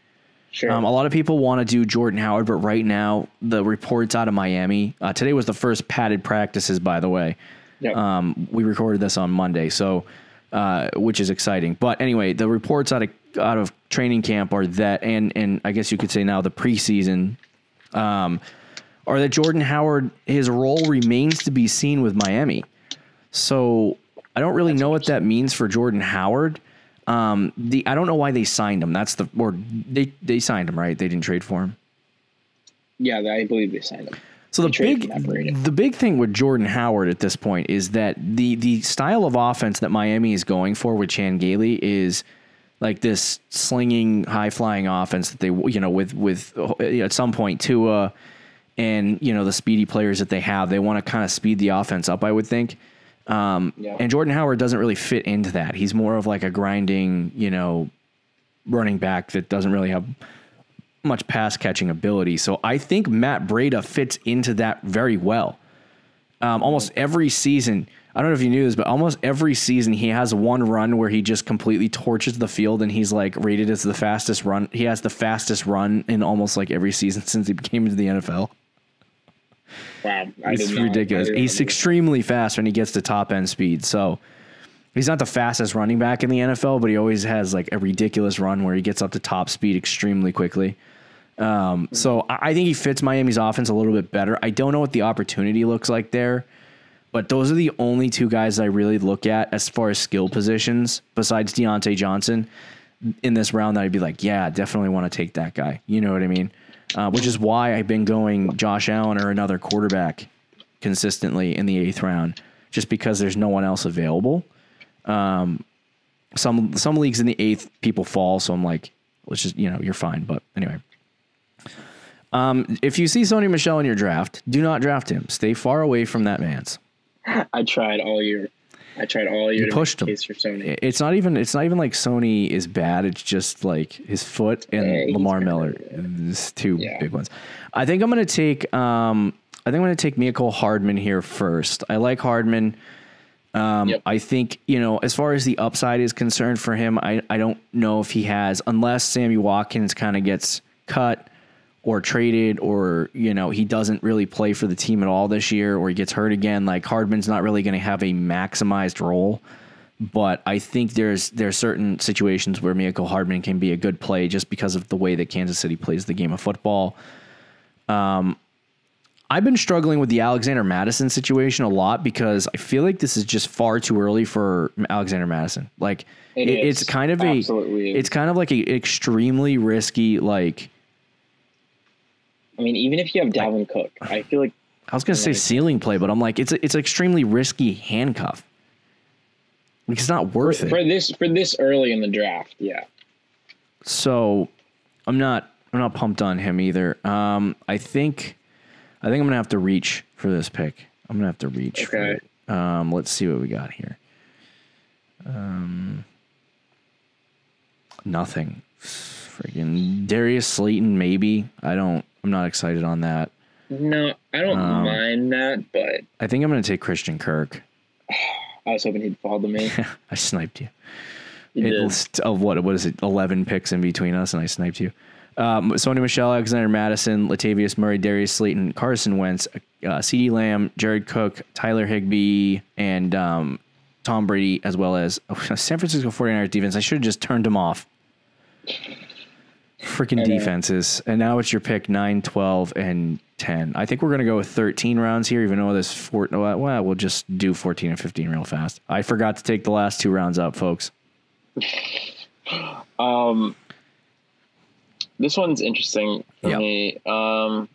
Speaker 2: Sure.
Speaker 1: Um, a lot of people want to do Jordan Howard, but right now the reports out of Miami. Uh, today was the first padded practices, by the way.
Speaker 2: Yep.
Speaker 1: Um, we recorded this on Monday, so uh, which is exciting. But anyway, the reports out of out of training camp are that, and and I guess you could say now the preseason, um, are that Jordan Howard his role remains to be seen with Miami. So I don't really know what that means for Jordan Howard. Um, the I don't know why they signed him. That's the or they they signed him right. They didn't trade for him.
Speaker 2: Yeah, I believe they signed him.
Speaker 1: So the big the big thing with Jordan Howard at this point is that the the style of offense that Miami is going for with Chan Gailey is like this slinging, high flying offense that they you know with with uh, at some point Tua and you know the speedy players that they have, they want to kind of speed the offense up. I would think. Um,
Speaker 2: Yeah.
Speaker 1: And Jordan Howard doesn't really fit into that. He's more of like a grinding, you know, running back that doesn't really have much pass catching ability. So I think Matt Breida fits into that very well. Um, almost every season, I don't know if you knew this, but almost every season he has one run where he just completely torches the field and he's like rated as the fastest run. He has the fastest run in almost like every season since he came into the NFL.
Speaker 2: Wow,
Speaker 1: It's ridiculous. He's extremely fast when he gets to top end speed. So he's not the fastest running back in the NFL, but he always has like a ridiculous run where he gets up to top speed extremely quickly. Um, so I think he fits Miami's offense a little bit better. I don't know what the opportunity looks like there, but those are the only two guys I really look at as far as skill positions besides Diontae Johnson in this round that I'd be like, yeah, definitely want to take that guy. You know what I mean? Uh, which is why I've been going Josh Allen or another quarterback consistently in the eighth round, just because there's no one else available. Um, some some leagues in the eighth people fall, so I'm like, let's just you know you're fine. But anyway, um, if you see Sony Michel in your draft, do not draft him. Stay far away from that man's.
Speaker 2: I tried all year. I tried all year
Speaker 1: You
Speaker 2: to
Speaker 1: pushed him.
Speaker 2: for Sony.
Speaker 1: It's not even it's not even like Sony is bad. It's just like his foot and
Speaker 2: Yeah,
Speaker 1: Lamar Miller. It's two
Speaker 2: Yeah.
Speaker 1: big ones. I think I'm gonna take um I think I'm gonna take Michael Hardman here first. I like Hardman. Um,
Speaker 2: Yep.
Speaker 1: I think you know as far as the upside is concerned for him, I I don't know if he has unless Sammy Watkins kind of gets cut or traded or you know he doesn't really play for the team at all this year or he gets hurt again like Hardman's not really going to have a maximized role but I think there's there's certain situations where Mecole Hardman can be a good play just because of the way that Kansas City plays the game of football. Um, I've been struggling with the Alexander Mattison situation a lot because I feel like this is just far too early for Alexander Mattison. Like
Speaker 2: It
Speaker 1: it's kind of a
Speaker 2: Absolutely is.
Speaker 1: it's kind of like a extremely risky like
Speaker 2: I mean, even if you have Dalvin Cook, I feel like
Speaker 1: I was gonna say
Speaker 2: Right.
Speaker 1: ceiling play, but I'm like it's a, it's an extremely risky handcuff. Like it's not worth it.
Speaker 2: for this for this early in the draft, yeah.
Speaker 1: So I'm not I'm not pumped on him either. Um, I think I think I'm gonna have to reach for this pick. I'm gonna have to reach for
Speaker 2: Okay.
Speaker 1: it. Um, let's see what we got here. Um, nothing. Freaking Darius Slayton, maybe. I don't. I'm not excited on that.
Speaker 2: No, I don't
Speaker 1: Um,
Speaker 2: mind that, but
Speaker 1: I think I'm gonna take Christian Kirk.
Speaker 2: I was hoping he'd fall to me.
Speaker 1: I sniped you. Of what what is it? Eleven picks in between us, and I sniped you. Um, Sony Michel, Alexander Mattison, Latavius Murray, Darius Slayton, Carson Wentz, uh, CeeDee Lamb, Jared Cook, Tyler Higbee, and um, Tom Brady, as well as oh, San Francisco 49ers defense. I should have just turned them off. Freaking defenses. And now it's your pick 9, 12, and 10. I think we're going to go with 13 rounds here, even though this, four, well, we'll just do 14 and 15 real fast. I forgot to take the last two rounds up, folks.
Speaker 2: Um, this one's interesting for
Speaker 1: Yep.
Speaker 2: me. Um,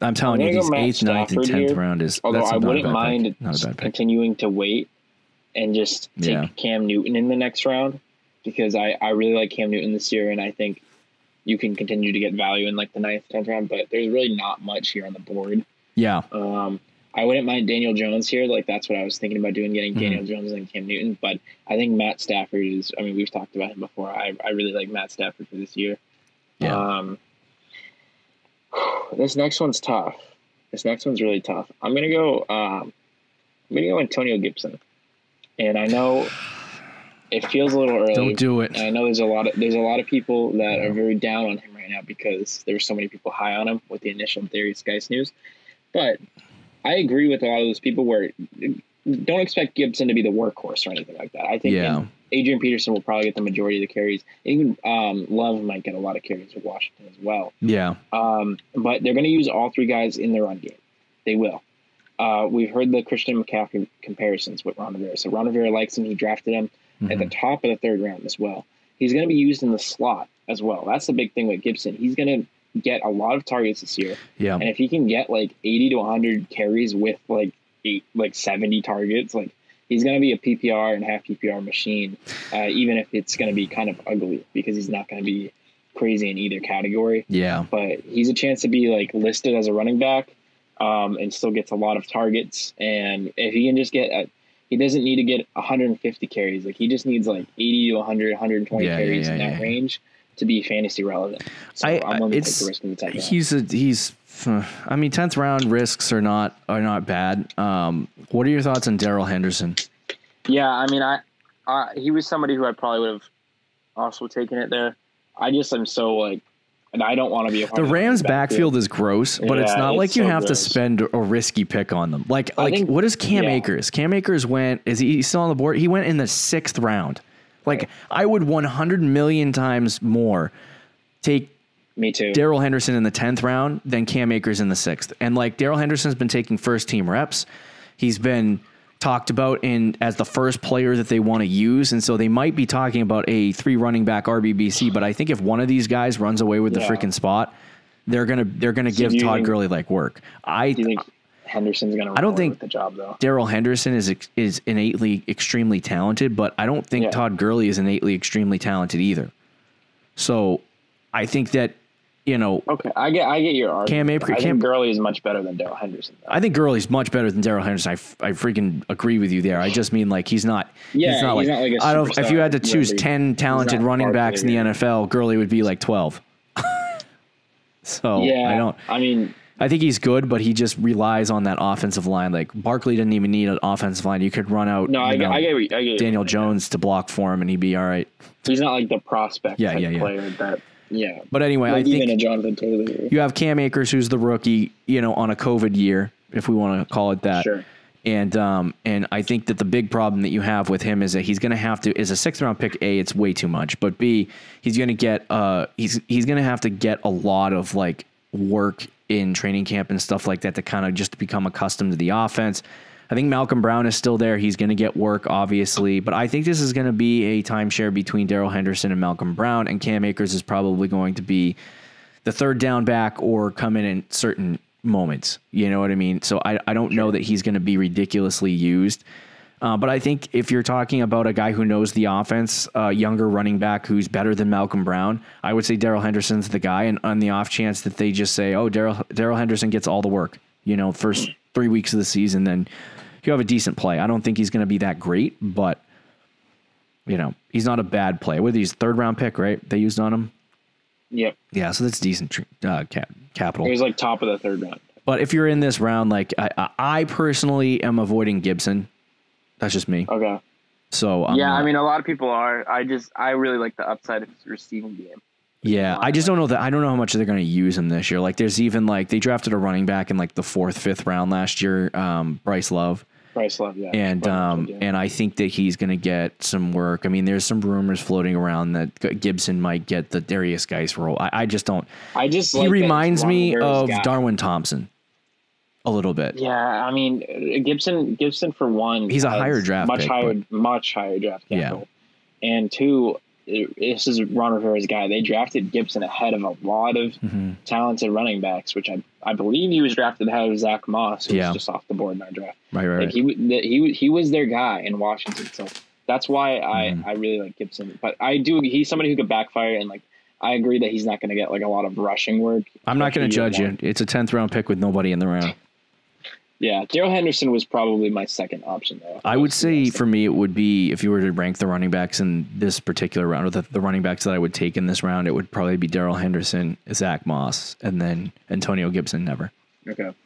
Speaker 1: I'm telling
Speaker 2: I'm
Speaker 1: you, these eighth, ninth, and tenth
Speaker 2: here,
Speaker 1: round is
Speaker 2: although
Speaker 1: that's
Speaker 2: I wouldn't mind
Speaker 1: pick. Not a bad pick.
Speaker 2: continuing to wait and just take
Speaker 1: Yeah.
Speaker 2: Cam Newton in the next round because I, I really like Cam Newton this year and I think you can continue to get value in like the ninth, tenth round, but there's really not much here on the board.
Speaker 1: Yeah,
Speaker 2: Um, I wouldn't mind Daniel Jones here. Like that's what I was thinking about doing, getting
Speaker 1: Mm-hmm.
Speaker 2: Daniel Jones and Cam Newton. But I think Matt Stafford is. I mean, we've talked about him before. I I really like Matt Stafford for this year.
Speaker 1: Yeah.
Speaker 2: Um, this next one's tough. This next one's really tough. I'm gonna go. Um, I'm gonna go Antonio Gibson, and I know it feels a little early.
Speaker 1: don't do it.
Speaker 2: And I know there's a lot of there's a lot of people that are very down on him right now because there were so many people high on him with the initial Derrius Guice news. But I agree with a lot of those people where don't expect Gibson to be the workhorse or anything like that. I think
Speaker 1: Yeah.
Speaker 2: Adrian Peterson will probably get the majority of the carries. Even um, Love might get a lot of carries with Washington as well.
Speaker 1: Yeah.
Speaker 2: Um, but they're going to use all three guys in their run game. They will. Uh, we've heard the Christian McCaffrey comparisons with Ron Rivera. So Ron Rivera likes him. He drafted him at the top of the third round as well. He's going to be used in the slot as well. That's the big thing with Gibson. He's going to get a lot of targets this year.
Speaker 1: Yeah.
Speaker 2: And if he can get like 80 to 100 carries with like eight, like 70 targets, like he's going to be a PPR and half PPR machine, uh, even if it's going to be kind of ugly because he's not going to be crazy in either category.
Speaker 1: Yeah.
Speaker 2: But he's a chance to be like listed as a running back um, and still gets a lot of targets. And if he can just get a, he doesn't need to get 150 carries. Like he just needs like 80 to 100, 120
Speaker 1: Yeah, yeah,
Speaker 2: carries in that
Speaker 1: yeah.
Speaker 2: range to be fantasy relevant. So
Speaker 1: I-
Speaker 2: I'm willing to take the risk with the tight end.
Speaker 1: He's a he's. I mean, tenth round risks are not are not bad. Um, what are your thoughts on Darrell Henderson?
Speaker 2: Yeah, I mean, I, I he was somebody who I probably would have also taken it there. I just am so like, and I don't want to be a part
Speaker 1: The Rams'
Speaker 2: backfield.
Speaker 1: backfield is gross, but it's not
Speaker 2: it's
Speaker 1: like you
Speaker 2: so
Speaker 1: have to spend a risky pick on them. Like,
Speaker 2: I
Speaker 1: like
Speaker 2: think-
Speaker 1: what is Cam
Speaker 2: yeah.
Speaker 1: Akers? Cam Akers went. Is he still on the board? He went in the sixth round. Like, I would one hundred million times more take
Speaker 2: Me too.
Speaker 1: Darrell Henderson in the tenth round than Cam Akers in the sixth. And like Darrell Henderson's been taking first team reps. He's been talked about in as the first player that they want to use, and so they might be talking about a three running back RBBC. But I think if one of these guys runs away with the freaking spot, they're gonna they're gonna give Todd
Speaker 2: think-
Speaker 1: Gurley like work. I
Speaker 2: think Henderson's to?
Speaker 1: I don't think-
Speaker 2: the job though.
Speaker 1: Darrell Henderson is is innately extremely talented, but I don't think
Speaker 2: Yeah.
Speaker 1: Todd Gurley is innately extremely talented either. So I think that you know
Speaker 2: Okay, I get I get your argument.
Speaker 1: Cam
Speaker 2: I
Speaker 1: Akers-
Speaker 2: think Gurley is much better than Darrell Henderson. Though.
Speaker 1: I think Gurley's much better than Darrell Henderson. I, f- I freaking agree with you there. I just mean like he's not.
Speaker 2: Yeah,
Speaker 1: he's not like.
Speaker 2: he's not like a
Speaker 1: I don't. If you had to choose
Speaker 2: they-
Speaker 1: ten talented running backs in the. NFL, Gurley would be like twelve. so
Speaker 2: yeah,
Speaker 1: I don't.
Speaker 2: I mean,
Speaker 1: I think he's good, but he just relies on that offensive line. Like Barkley didn't even need an offensive line. You could run out.
Speaker 2: no, I
Speaker 1: you
Speaker 2: get, I get, I get.
Speaker 1: Daniel Jones to block for him, and he'd be all right.
Speaker 2: He's not like the prospect
Speaker 1: Yeah,
Speaker 2: type
Speaker 1: yeah, yeah.
Speaker 2: player that. Yeah,
Speaker 1: But anyway,
Speaker 2: like
Speaker 1: I
Speaker 2: even a Jonathan Taylor.
Speaker 1: you have Cam Akers, who's the rookie, you know, on a COVID year, if we want to call it that.
Speaker 2: Sure.
Speaker 1: And um, and I think that the big problem that you have with him is that he's going to have to is a sixth round pick. A, it's way too much, but B, he's going to get uh he's he's going to have to get a lot of like work in training camp and stuff like that to kind of just become accustomed to the offense. I think Malcolm Brown is still there. He's going to get work, obviously, but I think this is going to be a timeshare between Darrell Henderson and Malcolm Brown, and Cam Akers is probably going to be the third down back or come in in certain moments. You know what I mean? So I, I don't know that he's going to be ridiculously used. Uh, but I think if you're talking about a guy who knows the offense, a younger running back who's better than Malcolm Brown, I would say Darrell Henderson's the guy. And on the off chance that they just say, oh, Darrell Darrell Henderson gets all the work, you know, first three weeks of the season, then you have a decent play. I don't think he's going to be that great, but you know, he's not a bad play. With his third round pick, right? They used on him.
Speaker 2: Yep,
Speaker 1: Yeah, so that's decent uh, cap- capital.
Speaker 2: he was like top of the third round.
Speaker 1: But if you're in this round, like I, I- I personally am avoiding Gibson. That's just me.
Speaker 2: Okay.
Speaker 1: So I'm
Speaker 2: yeah,
Speaker 1: not-
Speaker 2: I mean, a lot of people are. I just, I really like the upside of his receiving game.
Speaker 1: yeah, I just don't know that. I don't know how much they're going to use him this year. Like, there's even like they drafted a running back in like the fourth, fifth round last year, um, Bryce Love,
Speaker 2: Bryce Love, yeah.
Speaker 1: and
Speaker 2: But,
Speaker 1: um,
Speaker 2: yeah.
Speaker 1: and I think that he's going to get some work. I mean, there's some rumors floating around that Gibson might get the Derrius Guice role. I, I just don't.
Speaker 2: I just
Speaker 1: He
Speaker 2: like
Speaker 1: reminds me of
Speaker 2: guy.
Speaker 1: Darwin Thompson a little bit.
Speaker 2: Yeah, I mean Gibson. Gibson for one,
Speaker 1: He's a higher draft
Speaker 2: much
Speaker 1: pick,
Speaker 2: higher, much higher draft
Speaker 1: Yeah.
Speaker 2: And two, it- this is Ron Rivera's guy. They drafted Gibson ahead of a lot of
Speaker 1: Mm-hmm.
Speaker 2: talented running backs, which I I believe he was drafted ahead of Zach Moss, who
Speaker 1: Yeah.
Speaker 2: was just off the board in our draft.
Speaker 1: Right, right,
Speaker 2: Like he he he was their guy in Washington, so that's why I
Speaker 1: Mm-hmm.
Speaker 2: I really like Gibson. But I do he's somebody who could backfire, and like I agree that he's not going to get like a lot of rushing work.
Speaker 1: I'm not going to judge you. It's a 10th round pick with nobody in the round.
Speaker 2: Yeah, Darrell Henderson was probably my second option though.
Speaker 1: I would say for me, it would be if you were to rank the running backs in this particular round, or the, the running backs that I would take in this round, it would probably be Darrell Henderson, Zach Moss, and then Antonio Gibson. Never.
Speaker 2: okay.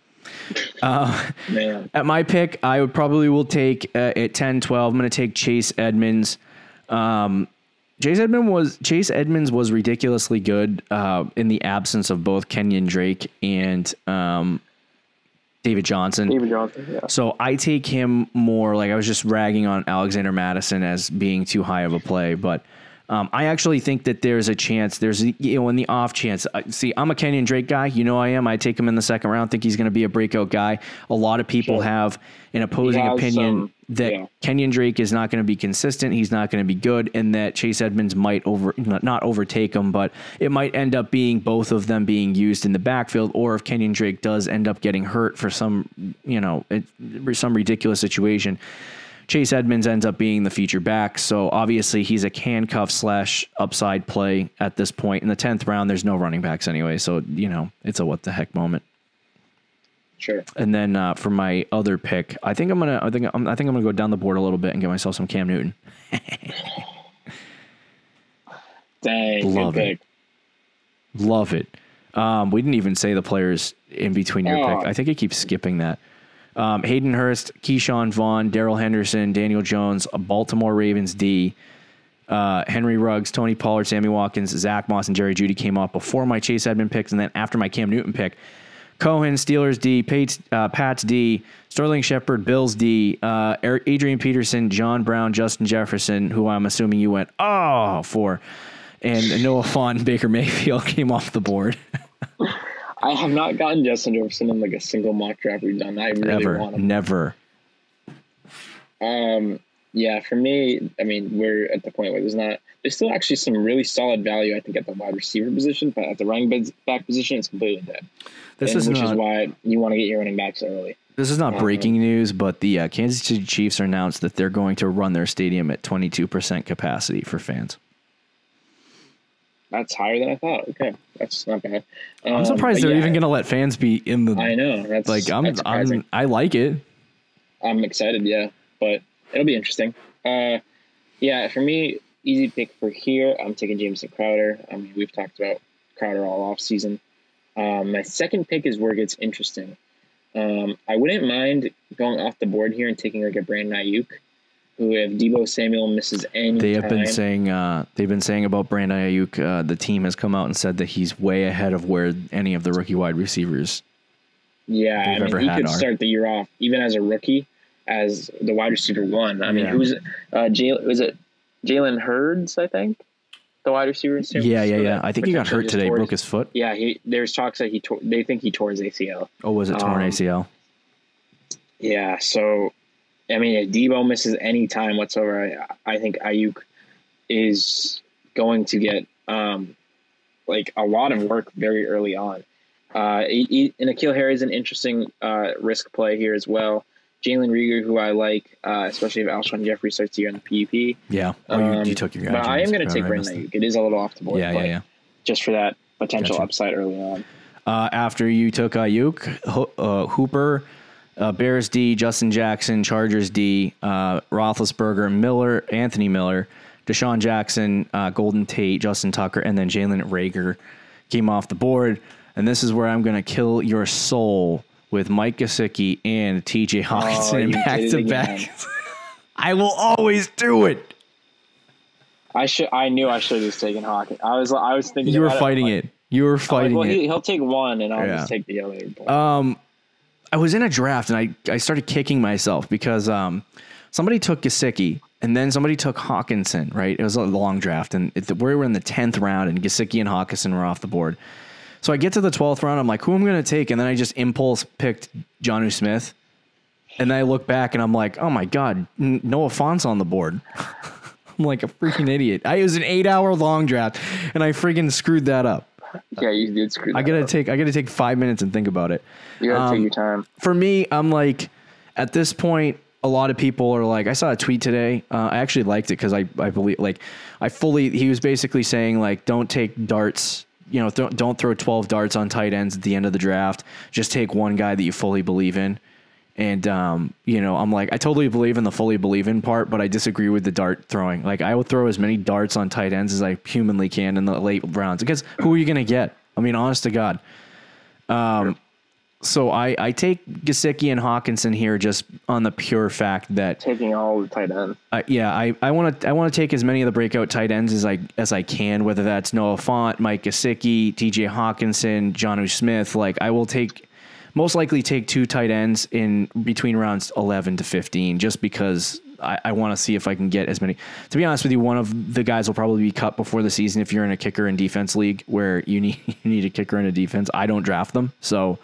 Speaker 1: Uh,
Speaker 2: Man,
Speaker 1: At my pick, I would probably will take uh, at 10, 12. I'm going to take Chase Edmonds. Um, Chase Edmonds was Chase Edmonds was ridiculously good uh, in the absence of both Kenyon Drake and um, David Johnson.
Speaker 2: David Johnson. Yeah.
Speaker 1: So I take him more like I was just ragging on Alexander Mattison as being too high of a play, but um, I actually think that there's a chance. There's you know in the off chance. See, I'm a Kenyon Drake guy. You know I am. I take him in the second round. Think he's going to be a breakout guy. A lot of people
Speaker 2: Sure.
Speaker 1: have an opposing opinion
Speaker 2: some-
Speaker 1: that
Speaker 2: yeah.
Speaker 1: Kenyon Drake is not going to be consistent. He's not going to be good, and that Chase Edmonds might over not not overtake him, but it might end up being both of them being used in the backfield, or if Kenyon Drake does end up getting hurt for some you know it, some ridiculous situation. Chase Edmonds ends up being the feature back, so obviously he's a handcuff slash upside play at this point. In the tenth round, there's no running backs anyway, so you know it's a what the heck moment.
Speaker 2: Sure.
Speaker 1: And then uh, for my other pick, I think I'm gonna. I think I'm, I think I'm gonna go down the board a little bit and get myself some Cam Newton.
Speaker 2: Dang.
Speaker 1: Love it. Love it. Um, we didn't even say the players in between your
Speaker 2: Oh.
Speaker 1: pick. I think it keeps skipping that. Um, Hayden Hurst, Ke'Shawn Vaughn, Darrell Henderson, Daniel Jones, a Baltimore Ravens D, uh, Henry Ruggs, Tony Pollard, Sammy Watkins, Zach Moss, and Jerry Jeudy came off before my Chase Edmond picks, and then after my Cam Newton pick. Cohen, Steelers D, Pates, uh, Pats D, Sterling Shepard, Bills D, uh, Adrian Peterson, John Brown, Justin Jefferson, who I'm assuming you went oh for, and Noah Fant, Baker Mayfield came off the board.
Speaker 2: I have not gotten Justin Jefferson in like a single mock draft we've done. I really
Speaker 1: Ever,
Speaker 2: want him.
Speaker 1: never.
Speaker 2: Um, yeah, for me, I mean, we're at the point where there's not. There's still actually some really solid value, I think, at the wide receiver position, but at the running back position, it's completely dead.
Speaker 1: This
Speaker 2: And
Speaker 1: is
Speaker 2: which
Speaker 1: not
Speaker 2: is why you want to get your running backs early.
Speaker 1: this is not breaking news, but the uh, Kansas City Chiefs announced that they're going to run their stadium at 22% capacity for fans.
Speaker 2: That's higher than I thought. Okay, that's not bad.
Speaker 1: I'm
Speaker 2: Um,
Speaker 1: surprised they're
Speaker 2: yeah,
Speaker 1: even going to let fans be in the
Speaker 2: I know. That's
Speaker 1: like. I'm
Speaker 2: that's.
Speaker 1: I'm I like it.
Speaker 2: I'm excited, yeah, but it'll be interesting. Uh, yeah, for me, easy pick for here. I'm taking Jamison Crowder. I mean, we've talked about Crowder all off season. Um, my second pick is where it gets interesting. Um, I wouldn't mind going off the board here and taking like a Brandon Aiyuk, if Deebo Samuel misses any
Speaker 1: They have
Speaker 2: time,
Speaker 1: been saying uh, they've been saying about Brandon Aiyuk. Uh, the team has come out and said that he's way ahead of where any of the rookie wide receivers.
Speaker 2: yeah, I mean, he could
Speaker 1: are.
Speaker 2: start the year off even as a rookie as the wide receiver one. I mean,
Speaker 1: Yeah.
Speaker 2: who's uh, Jay, was it Jalen Hurds? I think the wide receiver.
Speaker 1: Yeah, yeah, yeah. I think he got hurt today, broke
Speaker 2: his-
Speaker 1: his foot.
Speaker 2: Yeah, he there's talks that he tore. They think he tore his ACL.
Speaker 1: Oh, was it torn
Speaker 2: Um,
Speaker 1: ACL?
Speaker 2: Yeah, so I mean, if Deebo misses any time whatsoever, I, I think Aiyuk is going to get um, like a lot of work very early on. Uh, he, he, and N'Keal Harry is an interesting uh, risk play here as well. Jalen Reagor, who I like, uh, especially if Alshon Jeffery starts the year on the PUP.
Speaker 1: Yeah. Oh, you,
Speaker 2: Um,
Speaker 1: you took your guy.
Speaker 2: But I am going to take Brandon Aiyuk. It is a little off the board,
Speaker 1: Yeah, yeah, yeah.
Speaker 2: just for that potential
Speaker 1: Gotcha.
Speaker 2: upside early on.
Speaker 1: Uh, after you took Aiyuk, Ho- uh, Hooper, uh, Bears D, Justin Jackson, Chargers D, uh, Roethlisberger, Miller, Anthony Miller, DeSean Jackson, uh, Golden Tate, Justin Tucker, and then Jalen Reagor came off the board. And this is where I'm going to kill your soul with Mike Gesicki and TJ Hockenson
Speaker 2: Oh,
Speaker 1: back to back. I will always do it.
Speaker 2: I should. I knew I should have just taken Hawkins. I was. I was thinking.
Speaker 1: You were fighting
Speaker 2: I'm like-
Speaker 1: it. You were
Speaker 2: I'm like,
Speaker 1: fighting
Speaker 2: well,
Speaker 1: it.
Speaker 2: he, he'll take one, and I'll
Speaker 1: Yeah.
Speaker 2: just take the other. But
Speaker 1: Um, I was in a draft and I, I started kicking myself because um, somebody took Gesicki and then somebody took Hockenson, right? It was a long draft and it, we were in the 10th round and Gesicki and Hockenson were off the board. So I get to the 12th round. I'm like, who am I going to take? And then I just impulse picked Jonnu Smith. And then I look back and I'm like, oh my God, Noah Fant's on the board. I'm like a freaking idiot. I it was an eight hour long draft and I freaking screwed that up.
Speaker 2: Yeah, you did screw.
Speaker 1: I gotta
Speaker 2: up.
Speaker 1: take I gotta take five minutes and think about it.
Speaker 2: You gotta
Speaker 1: um,
Speaker 2: take your time.
Speaker 1: For me, I'm like at this point, a lot of people are like, I saw a tweet today. Uh, I actually liked it because I I believe like I fully he was basically saying like don't take darts. You know, don't don't throw 12 darts on tight ends at the end of the draft. Just take one guy that you fully believe in. And um, you know, I'm like, I totally believe in the fully believe in part, but I disagree with the dart throwing. Like, I will throw as many darts on tight ends as I humanly can in the late rounds because who are you going to get? I mean, honest to God. Um, so I I take Gesicki and Hockenson here just on the pure fact that
Speaker 2: Taking all the tight ends.
Speaker 1: I yeah, I I want to I want to take as many of the breakout tight ends as I as I can, whether that's Noah Fant, Mike Gesicki, T.J. Hockenson, Jonnu Smith. Like I will take most likely take two tight ends in between rounds 11 to 15, just because I, I want to see if I can get as many. To be honest with you, one of the guys will probably be cut before the season if you're in a kicker and defense league where you need you need a kicker and a defense. I don't draft them, so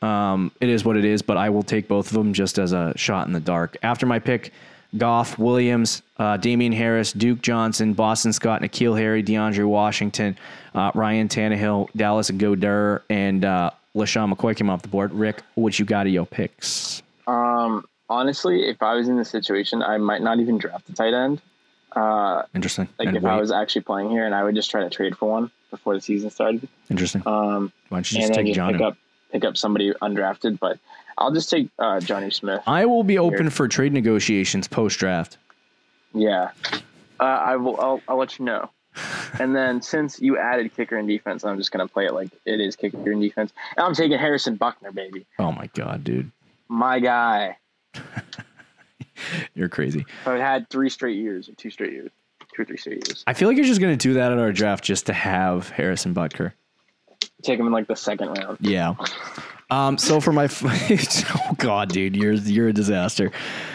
Speaker 1: um, it is what it is. But I will take both of them just as a shot in the dark. After my pick, Goff, Williams, uh, Damien Harris, Duke Johnson, Boston Scott, N'Keal Harry, DeAndre Washington, uh, Ryan Tannehill, Dallas Goedert, and uh, LeSean McCoy came off the board. Rick, what you got of your picks?
Speaker 2: Um, honestly, if I was in this situation, I might not even draft a tight end. Uh,
Speaker 1: Interesting.
Speaker 2: like
Speaker 1: And
Speaker 2: if
Speaker 1: wait.
Speaker 2: I was actually playing here, and I would just try to trade for one before the season started.
Speaker 1: Interesting.
Speaker 2: Um,
Speaker 1: Why don't you just take
Speaker 2: just pick up pick up somebody undrafted. But I'll just take uh, Johnny Smith.
Speaker 1: I will be open
Speaker 2: Here.
Speaker 1: for trade negotiations post draft.
Speaker 2: Yeah, uh, I will. I'll, I'll let you know. And then since you added kicker and defense, I'm just gonna play it like it is kicker and defense. And I'm taking Harrison Butker, baby,
Speaker 1: Oh my god, dude,
Speaker 2: my guy.
Speaker 1: you're crazy.
Speaker 2: So I had three straight years or two straight years, two or three straight years.
Speaker 1: I feel like you're just gonna do that at our draft just to have Harrison Butker.
Speaker 2: Take him in like the second round.
Speaker 1: Yeah. Um, so for my, oh god, dude, you're you're a disaster.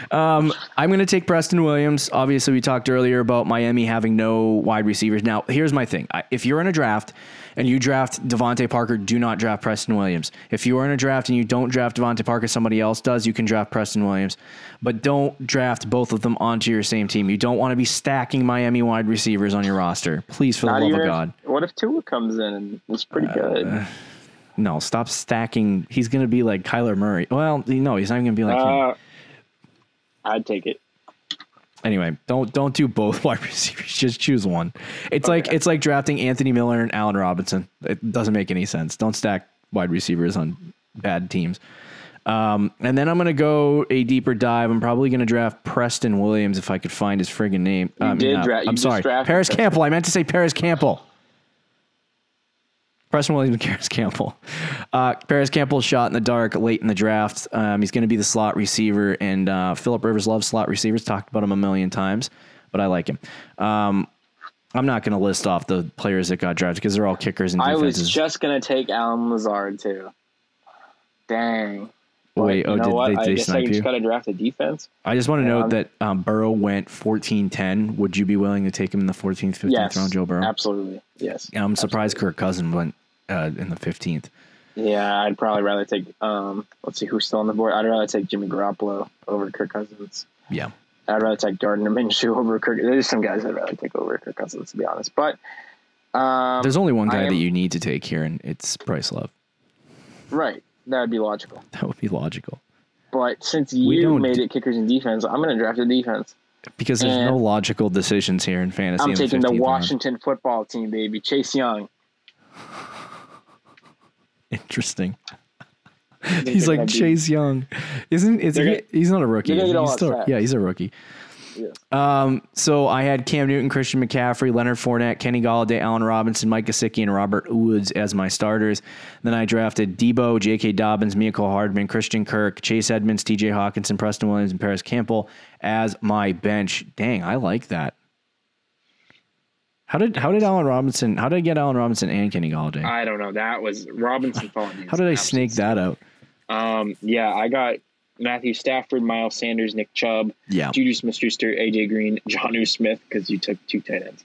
Speaker 1: Um, I'm gonna take Preston Williams. Obviously, we talked earlier about Miami having no wide receivers. Now, here's my thing: I, if you're in a draft and you draft DeVante Parker, do not draft Preston Williams. If you are in a draft and you don't draft DeVante Parker, somebody else does, you can draft Preston Williams. But don't draft both of them onto your same team. You don't want to be stacking Miami wide receivers on your roster. Please, for the love
Speaker 2: even
Speaker 1: of God.
Speaker 2: what if Tua comes in and is pretty good?
Speaker 1: No, stop stacking. He's going to be like Kyler Murray. Well, no, he's not going to be like him.
Speaker 2: Uh, I'd take it.
Speaker 1: Anyway, don't don't do both wide receivers. Just choose one. It's like it's like drafting Anthony Miller and Allen Robinson. It doesn't make any sense. Don't stack wide receivers on bad teams. Um, and then I'm going to go a deeper dive. I'm probably going to draft Preston Williams if I could find his friggin' name.
Speaker 2: You
Speaker 1: mean,
Speaker 2: did
Speaker 1: uh,
Speaker 2: dra-
Speaker 1: I'm sorry,
Speaker 2: Parris
Speaker 1: Campbell. I meant to say Parris Campbell. Preston Williams and Parris Campbell. Uh, Parris Campbell shot in the dark late in the draft. Um, he's going to be the slot receiver, and uh, Philip Rivers loves slot receivers. Talked about him a million times, but I like him. Um, I'm not going to list off the players that got drafted because they're all kickers and defenses.
Speaker 2: I was just gonna take Allen Lazard too. Dang.
Speaker 1: Wait, oh, did
Speaker 2: what?
Speaker 1: they-
Speaker 2: I
Speaker 1: they
Speaker 2: guess
Speaker 1: snipe
Speaker 2: I
Speaker 1: you?
Speaker 2: just gotta draft a defense.
Speaker 1: I just want to
Speaker 2: Yeah,
Speaker 1: note that um, Burrow went 14-10. Would you be willing to take him in the 14th, 15th
Speaker 2: Yes,
Speaker 1: round, Joe Burrow?
Speaker 2: absolutely. Yes.
Speaker 1: And I'm surprised Kirk Cousins went uh, in the 15th.
Speaker 2: Yeah, I'd probably rather take. Um, let's see who's still on the board. I'd rather take Jimmy Garoppolo over Kirk Cousins.
Speaker 1: Yeah.
Speaker 2: I'd rather take Gardner Minshew over Kirk. There's some guys I'd rather take over Kirk Cousins, to be honest. But um,
Speaker 1: There's only one guy
Speaker 2: am-
Speaker 1: that you need to take here, and it's Bryce Love.
Speaker 2: right, that would be logical.
Speaker 1: That would be logical.
Speaker 2: But since you made it kickers and defense, I'm going to draft a defense.
Speaker 1: Because there's
Speaker 2: And-
Speaker 1: no logical decisions here in fantasy.
Speaker 2: I'm taking the
Speaker 1: 15th round.
Speaker 2: Washington football team, baby. Chase Young.
Speaker 1: Interesting. He's like
Speaker 2: be-
Speaker 1: Chase Young, isn't? Is he?
Speaker 2: Gonna-
Speaker 1: he's not a rookie.
Speaker 2: they're gonna
Speaker 1: is he?
Speaker 2: get all
Speaker 1: He's still- yeah, he's a rookie.
Speaker 2: Yeah.
Speaker 1: Um, so I had Cam Newton, Christian McCaffrey, Leonard Fournette, Kenny Golladay, Allen Robinson, Mike Gesicki, and Robert Woods as my starters. Then I drafted Deebo, J.K. Dobbins, Mecole Hardman, Christian Kirk, Chase Edmonds, T.J. Hockenson, Preston Williams, and Parris Campbell as my bench. Dang, I like that. How did how did Allen Robinson? How did I get Allen Robinson and Kenny Golladay?
Speaker 2: I don't know. That was Robinson falling.
Speaker 1: How did I snake that out?
Speaker 2: Um, yeah, I got Matthew Stafford, Miles Sanders, Nick Chubb,
Speaker 1: Yeah,
Speaker 2: Juju Smith-Schuster, AJ Green, Jonnu Smith because you took two tight ends.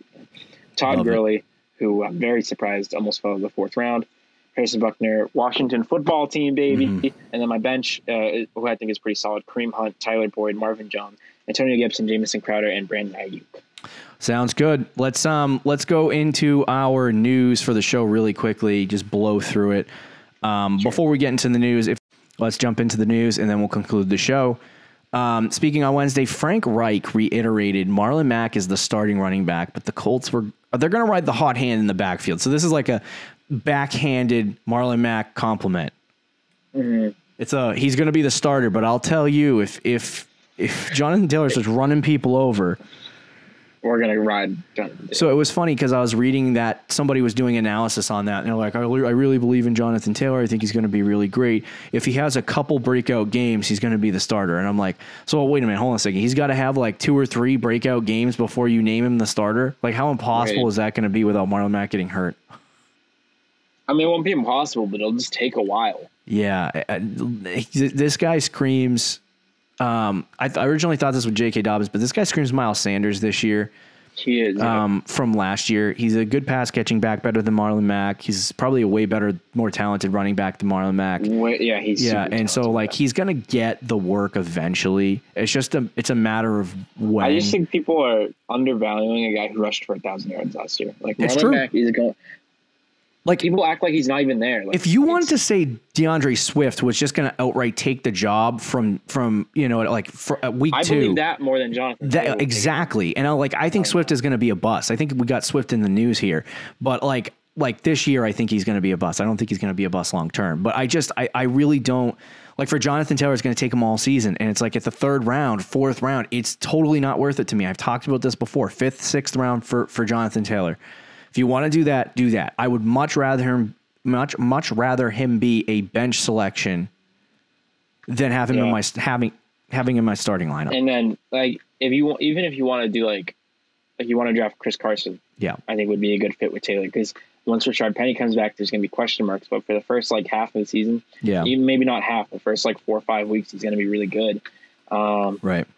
Speaker 2: Todd
Speaker 1: Love it.
Speaker 2: Gurley, who I'm very surprised almost fell in the fourth round. Harrison Butker, Washington football team, baby.
Speaker 1: Mm-hmm.
Speaker 2: And then my bench, uh, who I think is pretty solid, Kareem Hunt, Tyler Boyd, Marvin Jones, Antonio Gibson, Jamison Crowder, and Brandon Aiyuk.
Speaker 1: Sounds good. Let's um let's go into our news for the show really quickly. Just blow through it. Um, Before we get into the news, if let's jump into the news and then we'll conclude the show. Um, speaking on Wednesday, Frank Reich reiterated Marlon Mack is the starting running back, but the Colts were they're going to ride the hot hand in the backfield. So this is like a backhanded Marlon Mack compliment. It's a he's going to be the starter, but I'll tell you if if if Jonathan Taylor starts running people over,
Speaker 2: We're gonna ride.
Speaker 1: So it was funny because I was reading that somebody was doing analysis on that, and they're like, I really, I really believe in Jonathan Taylor. I think he's going to be really great. If he has a couple breakout games, he's going to be the starter. And I'm like, so wait a minute, hold on a second. He's got to have like two or three breakout games before you name him the starter. Like, how impossible
Speaker 2: Right.
Speaker 1: is that going to be without Marlon Mack getting hurt?
Speaker 2: I mean, it won't be impossible, but it'll just take a while.
Speaker 1: Yeah, this guy screams. Um, I, th- I originally thought this was J.K. Dobbins, but this guy screams Miles Sanders this year.
Speaker 2: He is. yeah.
Speaker 1: um, from last year. He's a good pass catching back, better than Marlon Mack. He's probably a way better, more talented running back than Marlon Mack.
Speaker 2: Way- yeah, he's
Speaker 1: Yeah, and so like he's gonna get the work eventually. It's just a it's a matter of when.
Speaker 2: I just think people are undervaluing a guy who rushed for a thousand yards last year. Like Marlon. Mack is going.
Speaker 1: Like
Speaker 2: People act like he's not even there. Like,
Speaker 1: if you wanted to say D'Andre Swift was just gonna outright take the job from from you know like for uh, week
Speaker 2: I
Speaker 1: two.
Speaker 2: believe that more than Jonathan.
Speaker 1: That exactly, and I like I think Swift is going to be a bust. I think we got Swift in the news here, but like like this year, I think he's going to be a bust. I don't think he's going to be a bust long term. But I just I I really don't like for Jonathan Taylor. It's going to take him all season, and it's like at the third round, fourth round, it's totally not worth it to me. I've talked about this before. Fifth, sixth round for for Jonathan Taylor. If you want to do that, do that. I would much rather him much much rather him be a bench selection than have him in my having having him in my starting lineup.
Speaker 2: And then like if you want, even if you want to do like, like you want to draft Chris Carson,
Speaker 1: yeah.
Speaker 2: I think would be a good fit with Taylor because once Rashaad Penny comes back, there's going to be question marks. But for the first like half of the season,
Speaker 1: Yeah.
Speaker 2: even maybe not half, the first like four or five weeks, he's going to be really good. Um,
Speaker 1: Right.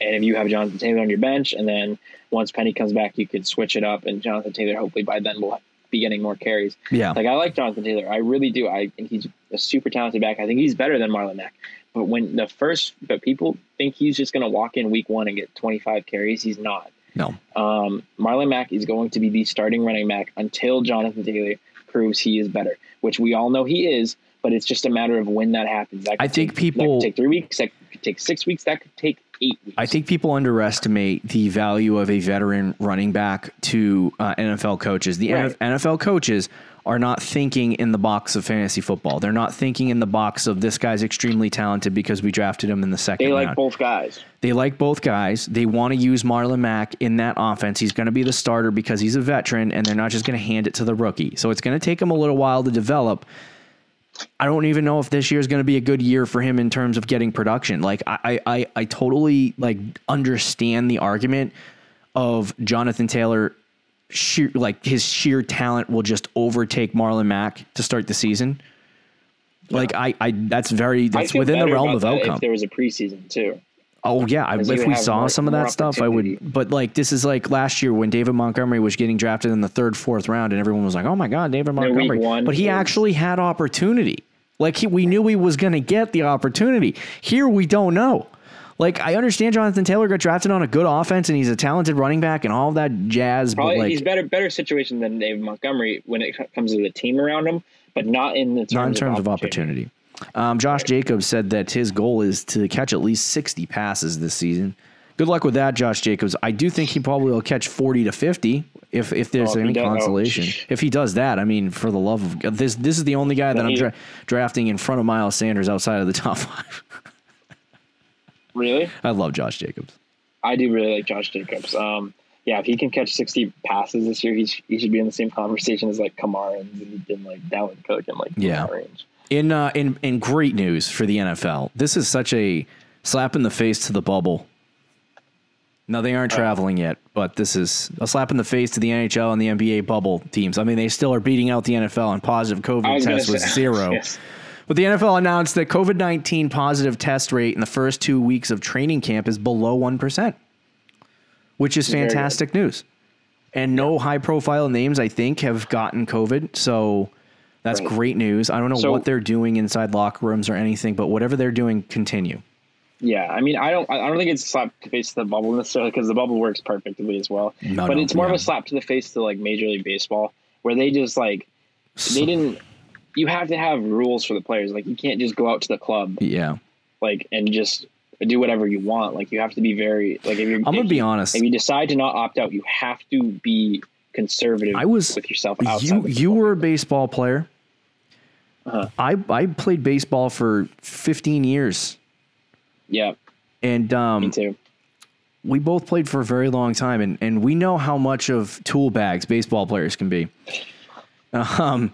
Speaker 2: And if you have Jonathan Taylor on your bench, and then once Penny comes back, you could switch it up, and Jonathan Taylor hopefully by then will be getting more carries.
Speaker 1: Yeah.
Speaker 2: Like I like Jonathan Taylor, I really do. I think he's a super talented back. I think he's better than Marlon Mack. But when the first, but people think he's just going to walk in week one and get 25 carries. He's not.
Speaker 1: no.
Speaker 2: Um, Marlon Mack is going to be the starting running back until Jonathan Taylor proves he is better, which we all know he is. But it's just a matter of when that happens. That
Speaker 1: I think
Speaker 2: take,
Speaker 1: people-
Speaker 2: that could take three weeks. That could take six weeks. That could take eight weeks.
Speaker 1: I think people underestimate the value of a veteran running back to uh, NFL coaches. The
Speaker 2: Right.
Speaker 1: NFL coaches are not thinking in the box of fantasy football. They're not thinking in the box of this guy's extremely talented because we drafted him in the second
Speaker 2: they like
Speaker 1: round.
Speaker 2: both guys.
Speaker 1: They like both guys. They want to use Marlon Mack in that offense. He's going to be the starter because he's a veteran, and they're not just going to hand it to the rookie. So it's going to take him a little while to develop. I don't even know if this year is going to be a good year for him in terms of getting production. Like I, I, I, totally like understand the argument of Jonathan Taylor. Sheer, like his sheer talent will just overtake Marlon Mack to start the season. Like I, I, that's very that's within the realm of outcome.
Speaker 2: If there was a preseason too.
Speaker 1: Oh yeah, I, if we saw
Speaker 2: more-
Speaker 1: some of that stuff, I would. But like this is like last year when David Montgomery was getting drafted in the third, fourth round, and everyone was like, "Oh my God, David Montgomery!"
Speaker 2: one
Speaker 1: but he actually had opportunity. Like he, we knew he was going to get the opportunity. Here we don't know. Like I understand Jonathan Taylor got drafted on a good offense, and he's a talented running back and all that jazz.
Speaker 2: Probably
Speaker 1: but like
Speaker 2: he's better better situation than David Montgomery when it comes to the team around him, but not in the terms
Speaker 1: not in terms of opportunity. Um, Josh Jacobs said that his goal is to catch at least 60 passes this season. Good luck with that, Josh Jacobs. I do think he probably will catch 40 to 50 if if there's
Speaker 2: Oh,
Speaker 1: any consolation.
Speaker 2: sheesh.
Speaker 1: if he does that, I mean, for the love of God, this this is the only guy that I'm dra- drafting in front of Miles Sanders outside of the top five.
Speaker 2: Really,
Speaker 1: I love Josh Jacobs.
Speaker 2: I do really like Josh Jacobs. Um, yeah, if he can catch sixty passes this year, he, sh- he should be in the same conversation as like Kamara and, and like Dalvin Cook and like
Speaker 1: Yeah.
Speaker 2: range.
Speaker 1: In uh, in in great news for the NFL, this is such a slap in the face to the bubble. No, they
Speaker 2: Uh,
Speaker 1: aren't traveling yet, but this is a slap in the face to the NHL and the NBA bubble teams. I mean, they still are beating out the NFL, and positive COVID
Speaker 2: was
Speaker 1: test was
Speaker 2: say-
Speaker 1: zero.
Speaker 2: yes.
Speaker 1: But the NFL announced that COVID nineteen positive test rate in the first two weeks of training camp is below one percent, which is fantastic news. And no high profile names, I think, have gotten COVID. So that's
Speaker 2: Right.
Speaker 1: great news. I don't know
Speaker 2: So-
Speaker 1: what they're doing inside locker rooms or anything, but whatever they're doing, continue.
Speaker 2: Yeah, I mean, I don't, I don't think it's a slap to the face to the bubble necessarily because the bubble works perfectly as well.
Speaker 1: No,
Speaker 2: but
Speaker 1: no,
Speaker 2: it's more
Speaker 1: yeah.
Speaker 2: of a slap to the face to like Major League Baseball, where they just like they didn't. You have to have rules for the players. Like you can't just go out to the club
Speaker 1: Yeah.
Speaker 2: like and just do whatever you want. Like you have to be very like if you're.
Speaker 1: I'm gonna be
Speaker 2: you-
Speaker 1: honest.
Speaker 2: If you decide to not opt out, you have to be conservative.
Speaker 1: I was-
Speaker 2: with yourself.
Speaker 1: You you were a baseball player.
Speaker 2: Uh-huh.
Speaker 1: I I played baseball for 15 years,
Speaker 2: yeah,
Speaker 1: and
Speaker 2: me
Speaker 1: um,
Speaker 2: too.
Speaker 1: we both played for a very long time, and, and we know how much of tool bags baseball players can be. Um,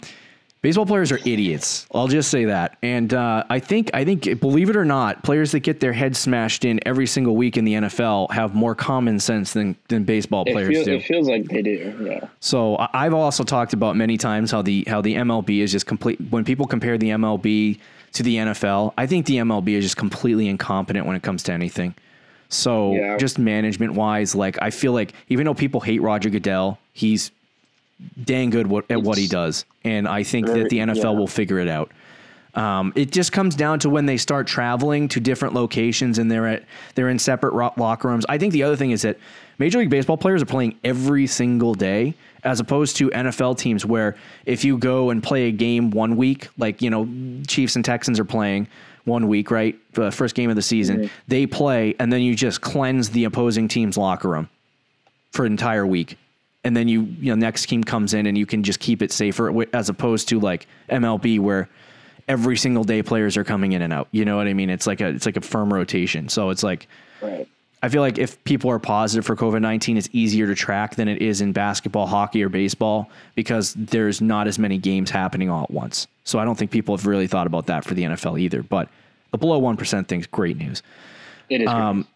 Speaker 1: Baseball players are idiots. I'll just say that. And uh, I think, I think, believe it or not, players that get their heads smashed in every single week in the NFL have more common sense than than baseball
Speaker 2: It,
Speaker 1: players
Speaker 2: feel,
Speaker 1: do.
Speaker 2: it feels like they do. Yeah.
Speaker 1: So I've also talked about many times how the how the MLB is just complete. When people compare the MLB to the NFL, I think the MLB is just completely incompetent when it comes to anything. So
Speaker 2: Yeah.
Speaker 1: just management wise, like I feel like even though people hate Roger Goodell, he's dang good what, at what he does, and I think
Speaker 2: very-
Speaker 1: that the NFL
Speaker 2: yeah.
Speaker 1: will figure it out. Um, it just comes down to when they start traveling to different locations and they're at they're in separate locker rooms. I think the other thing is that Major League Baseball players are playing every single day, as opposed to NFL teams where if you go and play a game one week, like you know Chiefs and Texans are playing one week, right, the first game of the season, they play and then you just cleanse the opposing team's locker room for an entire week. And then you, you know, next team comes in and you can just keep it safer as opposed to like MLB where every single day players are coming in and out. You know what I mean? It's like a, it's like a firm rotation. So it's like,
Speaker 2: Right.
Speaker 1: I feel like if people are positive for COVID 19, it's easier to track than it is in basketball, hockey, or baseball because there's not as many games happening all at once. So I don't think people have really thought about that for the NFL either. But the below 1% thing's great news.
Speaker 2: It is.
Speaker 1: Um,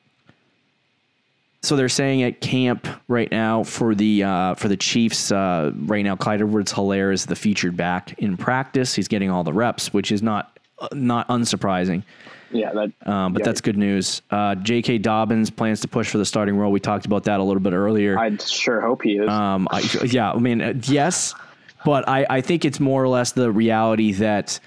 Speaker 1: So they're saying at camp right now for the uh, for the Chiefs uh, right now, Clyde Edwards-Hilaire is the featured back in practice. He's getting all the reps, which is not uh, not unsurprising.
Speaker 2: yeah. That.
Speaker 1: Um, but
Speaker 2: yeah,
Speaker 1: that's good news. Uh, J.K. Dobbins plans to push for the starting role. We talked about that a little bit earlier.
Speaker 2: I sure hope he is.
Speaker 1: Um, I, yeah, I mean, uh, yes, but I, I think it's more or less the reality that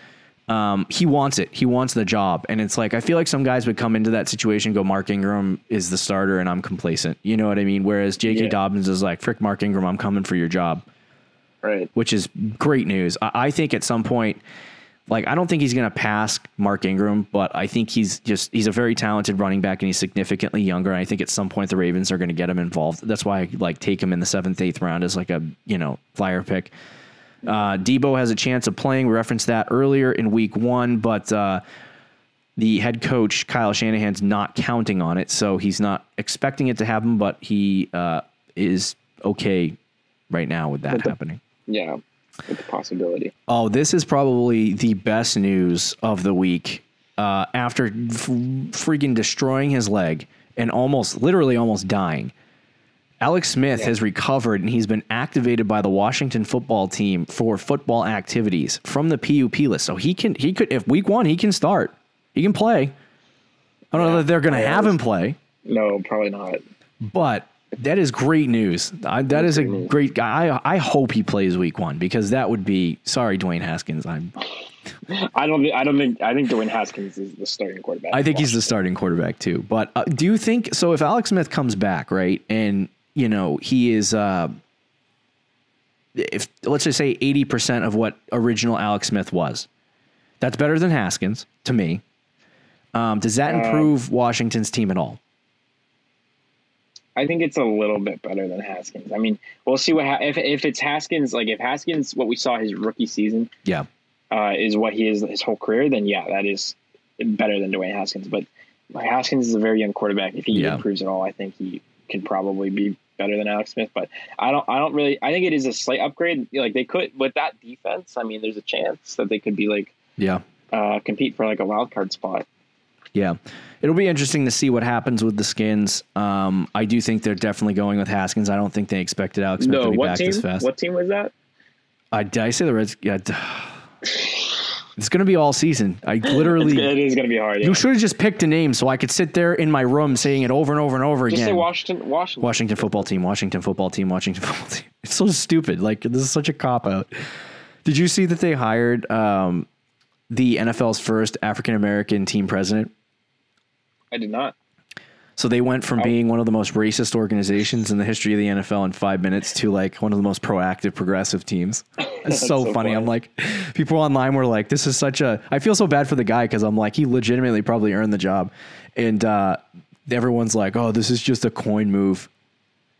Speaker 1: um, he wants it. He wants the job. And it's like, I feel like some guys would come into that situation go, Mark Ingram is the starter and I'm complacent. You know what I mean? Whereas J.K.
Speaker 2: Yeah.
Speaker 1: Dobbins is like, frick, Mark Ingram, I'm coming for your job,
Speaker 2: right.
Speaker 1: which is great news. I, I think at some point, like, I don't think he's going to pass Mark Ingram, but I think he's just, he's a very talented running back and he's significantly younger. And I think at some point the Ravens are going to get him involved. That's why I like take him in the seventh, eighth round as like a, you know, flyer pick. Uh, Deebo has a chance of playing. We referenced that earlier in week one, but uh, the head coach, Kyle Shanahan's not counting on it. So he's not expecting it to happen, but he uh, is okay right now with that
Speaker 2: With the-
Speaker 1: happening.
Speaker 2: Yeah. With the possibility.
Speaker 1: Oh, this is probably the best news of the week. Uh, after f- freaking destroying his leg and almost, literally, almost dying, Alex Smith has recovered and he's been activated by the Washington football team for football activities from the PUP list. So he can, he could, if week one, he can start, he can play. I don't know that they're going to
Speaker 2: Yeah,
Speaker 1: have him play,
Speaker 2: No, probably not.
Speaker 1: but that is great news. I, that is a great guy. I, I hope he plays week one because that would be, sorry, Dwayne Haskins. I'm,
Speaker 2: I don't. I don't think. I think Dwayne Haskins is the starting quarterback.
Speaker 1: I think he's the starting quarterback too. But uh, do you think so? If Alex Smith comes back, right, and you know he is, uh, if let's just say eighty percent of what original Alex Smith was, that's better than Haskins to me. Um, does that improve Washington's team at all?
Speaker 2: I think it's a little bit better than Haskins. I mean, we'll see what ha- if if it's Haskins. Like if Haskins, what we saw his rookie season
Speaker 1: Yeah,
Speaker 2: uh, is what he is his whole career, then yeah, that is better than Dwayne Haskins. But Haskins is a very young quarterback. If he
Speaker 1: Yeah.
Speaker 2: improves at all, I think he can probably be better than Alex Smith. But I don't. I don't really. I think it is a slight upgrade. Like they could with that defense. I mean, there's a chance that they could be like
Speaker 1: yeah,
Speaker 2: uh, compete for like a wild card spot.
Speaker 1: yeah. It'll be interesting to see what happens with the Skins. Um, I do think they're definitely going with Haskins. I don't think they expected Alex Smith
Speaker 2: No,
Speaker 1: to be back
Speaker 2: team?
Speaker 1: this fast.
Speaker 2: What team was that?
Speaker 1: I, did I say the Reds? Yeah. It's going to be all season. I literally.
Speaker 2: It is going to be hard. Yeah.
Speaker 1: You should have just picked a name so I could sit there in my room saying it over and over and over again.
Speaker 2: Just
Speaker 1: again.
Speaker 2: say Washington. Washington.
Speaker 1: Washington football team, Washington football team, Washington football team. It's so stupid. Like this is such a cop out. Did you see that they hired um, the NFL's first African American team president?
Speaker 2: I did not.
Speaker 1: So they went from being one of the most racist organizations in the history of the NFL in five minutes to like one of the most proactive, progressive teams. It's so,
Speaker 2: so
Speaker 1: funny.
Speaker 2: funny.
Speaker 1: I'm like, people online were like, "This is such a." I feel so bad for the guy because I'm like, he legitimately probably earned the job, and uh, everyone's like, "Oh, this is just a coin move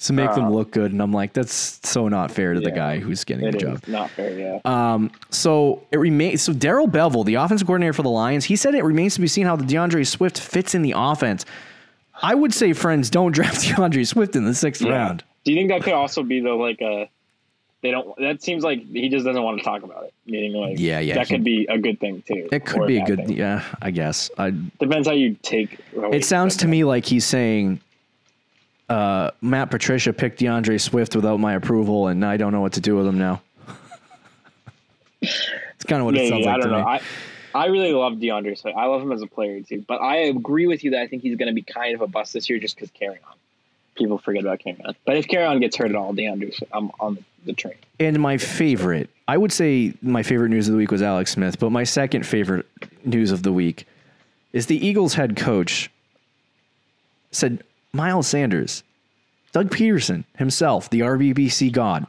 Speaker 1: to make them look good," and I'm like, that's so not fair to the guy who's getting
Speaker 2: It
Speaker 1: the
Speaker 2: is
Speaker 1: job.
Speaker 2: not fair. Yeah.
Speaker 1: Um, So it remains. So Darrell Bevell, the offensive coordinator for the Lions, he said it remains to be seen how the D'Andre Swift fits in the offense. I would say, friends, don't draft D'Andre Swift in the sixth
Speaker 2: Yeah.
Speaker 1: round.
Speaker 2: Do you think that could also be the like a they don't. That seems like he just doesn't want to talk about it. Meaning, like,
Speaker 1: Yeah, yeah,
Speaker 2: that
Speaker 1: he-
Speaker 2: could be a good thing too.
Speaker 1: It could be a good,
Speaker 2: thing.
Speaker 1: yeah, I guess. I,
Speaker 2: Depends how you take.
Speaker 1: it sounds to me like he's saying, uh, Matt Patricia picked D'Andre Swift without my approval, and I don't know what to do with him now. it's kind of what it sounds like
Speaker 2: I don't
Speaker 1: to
Speaker 2: know.
Speaker 1: me.
Speaker 2: I I really love D'Andre Swift. I love him as a player too. But I agree with you that I think he's going to be kind of a bust this year just because Kerryon. People forget about Kerryon. But if Kerryon gets hurt at all, D'Andre, Swift, I'm on the train.
Speaker 1: And my favorite, I would say my favorite news of the week was Alex Smith, but my second favorite news of the week is the Eagles head coach said Miles Sanders, Doug Pederson himself, the RBBC god,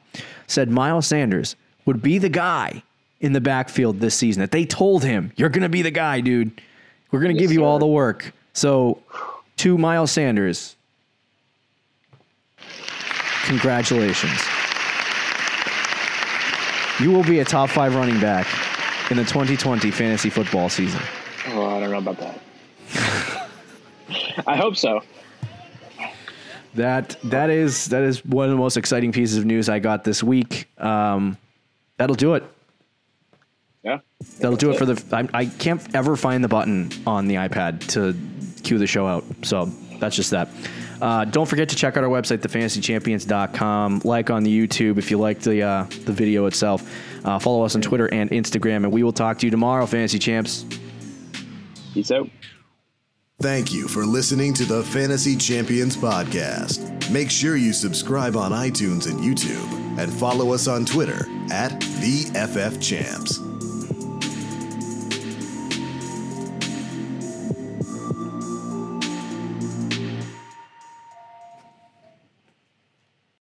Speaker 1: said Miles Sanders would be the guy in the backfield this season. That they told him, "You're going to be the guy, dude. We're going to
Speaker 2: Yes,
Speaker 1: give you all the work." So, to Miles Sanders, congratulations. You will be a top five running back in the 2020 fantasy football season.
Speaker 2: Oh, I don't know about that. I hope so.
Speaker 1: That that is that is one of the most exciting pieces of news I got this week. Um, that'll do it.
Speaker 2: Yeah.
Speaker 1: That'll do it for the. I, I can't ever find the button on the iPad to cue the show out. So that's just that. Uh, don't forget to check out our website, thefantasychampions.com. Like on the YouTube if you like the uh, the video itself. Uh, follow us on Twitter and Instagram, and we will talk to you tomorrow, Fantasy Champs.
Speaker 2: Peace out.
Speaker 3: Thank you for listening to the Fantasy Champions Podcast. Make sure you subscribe on iTunes and YouTube and follow us on Twitter at the FF Champs.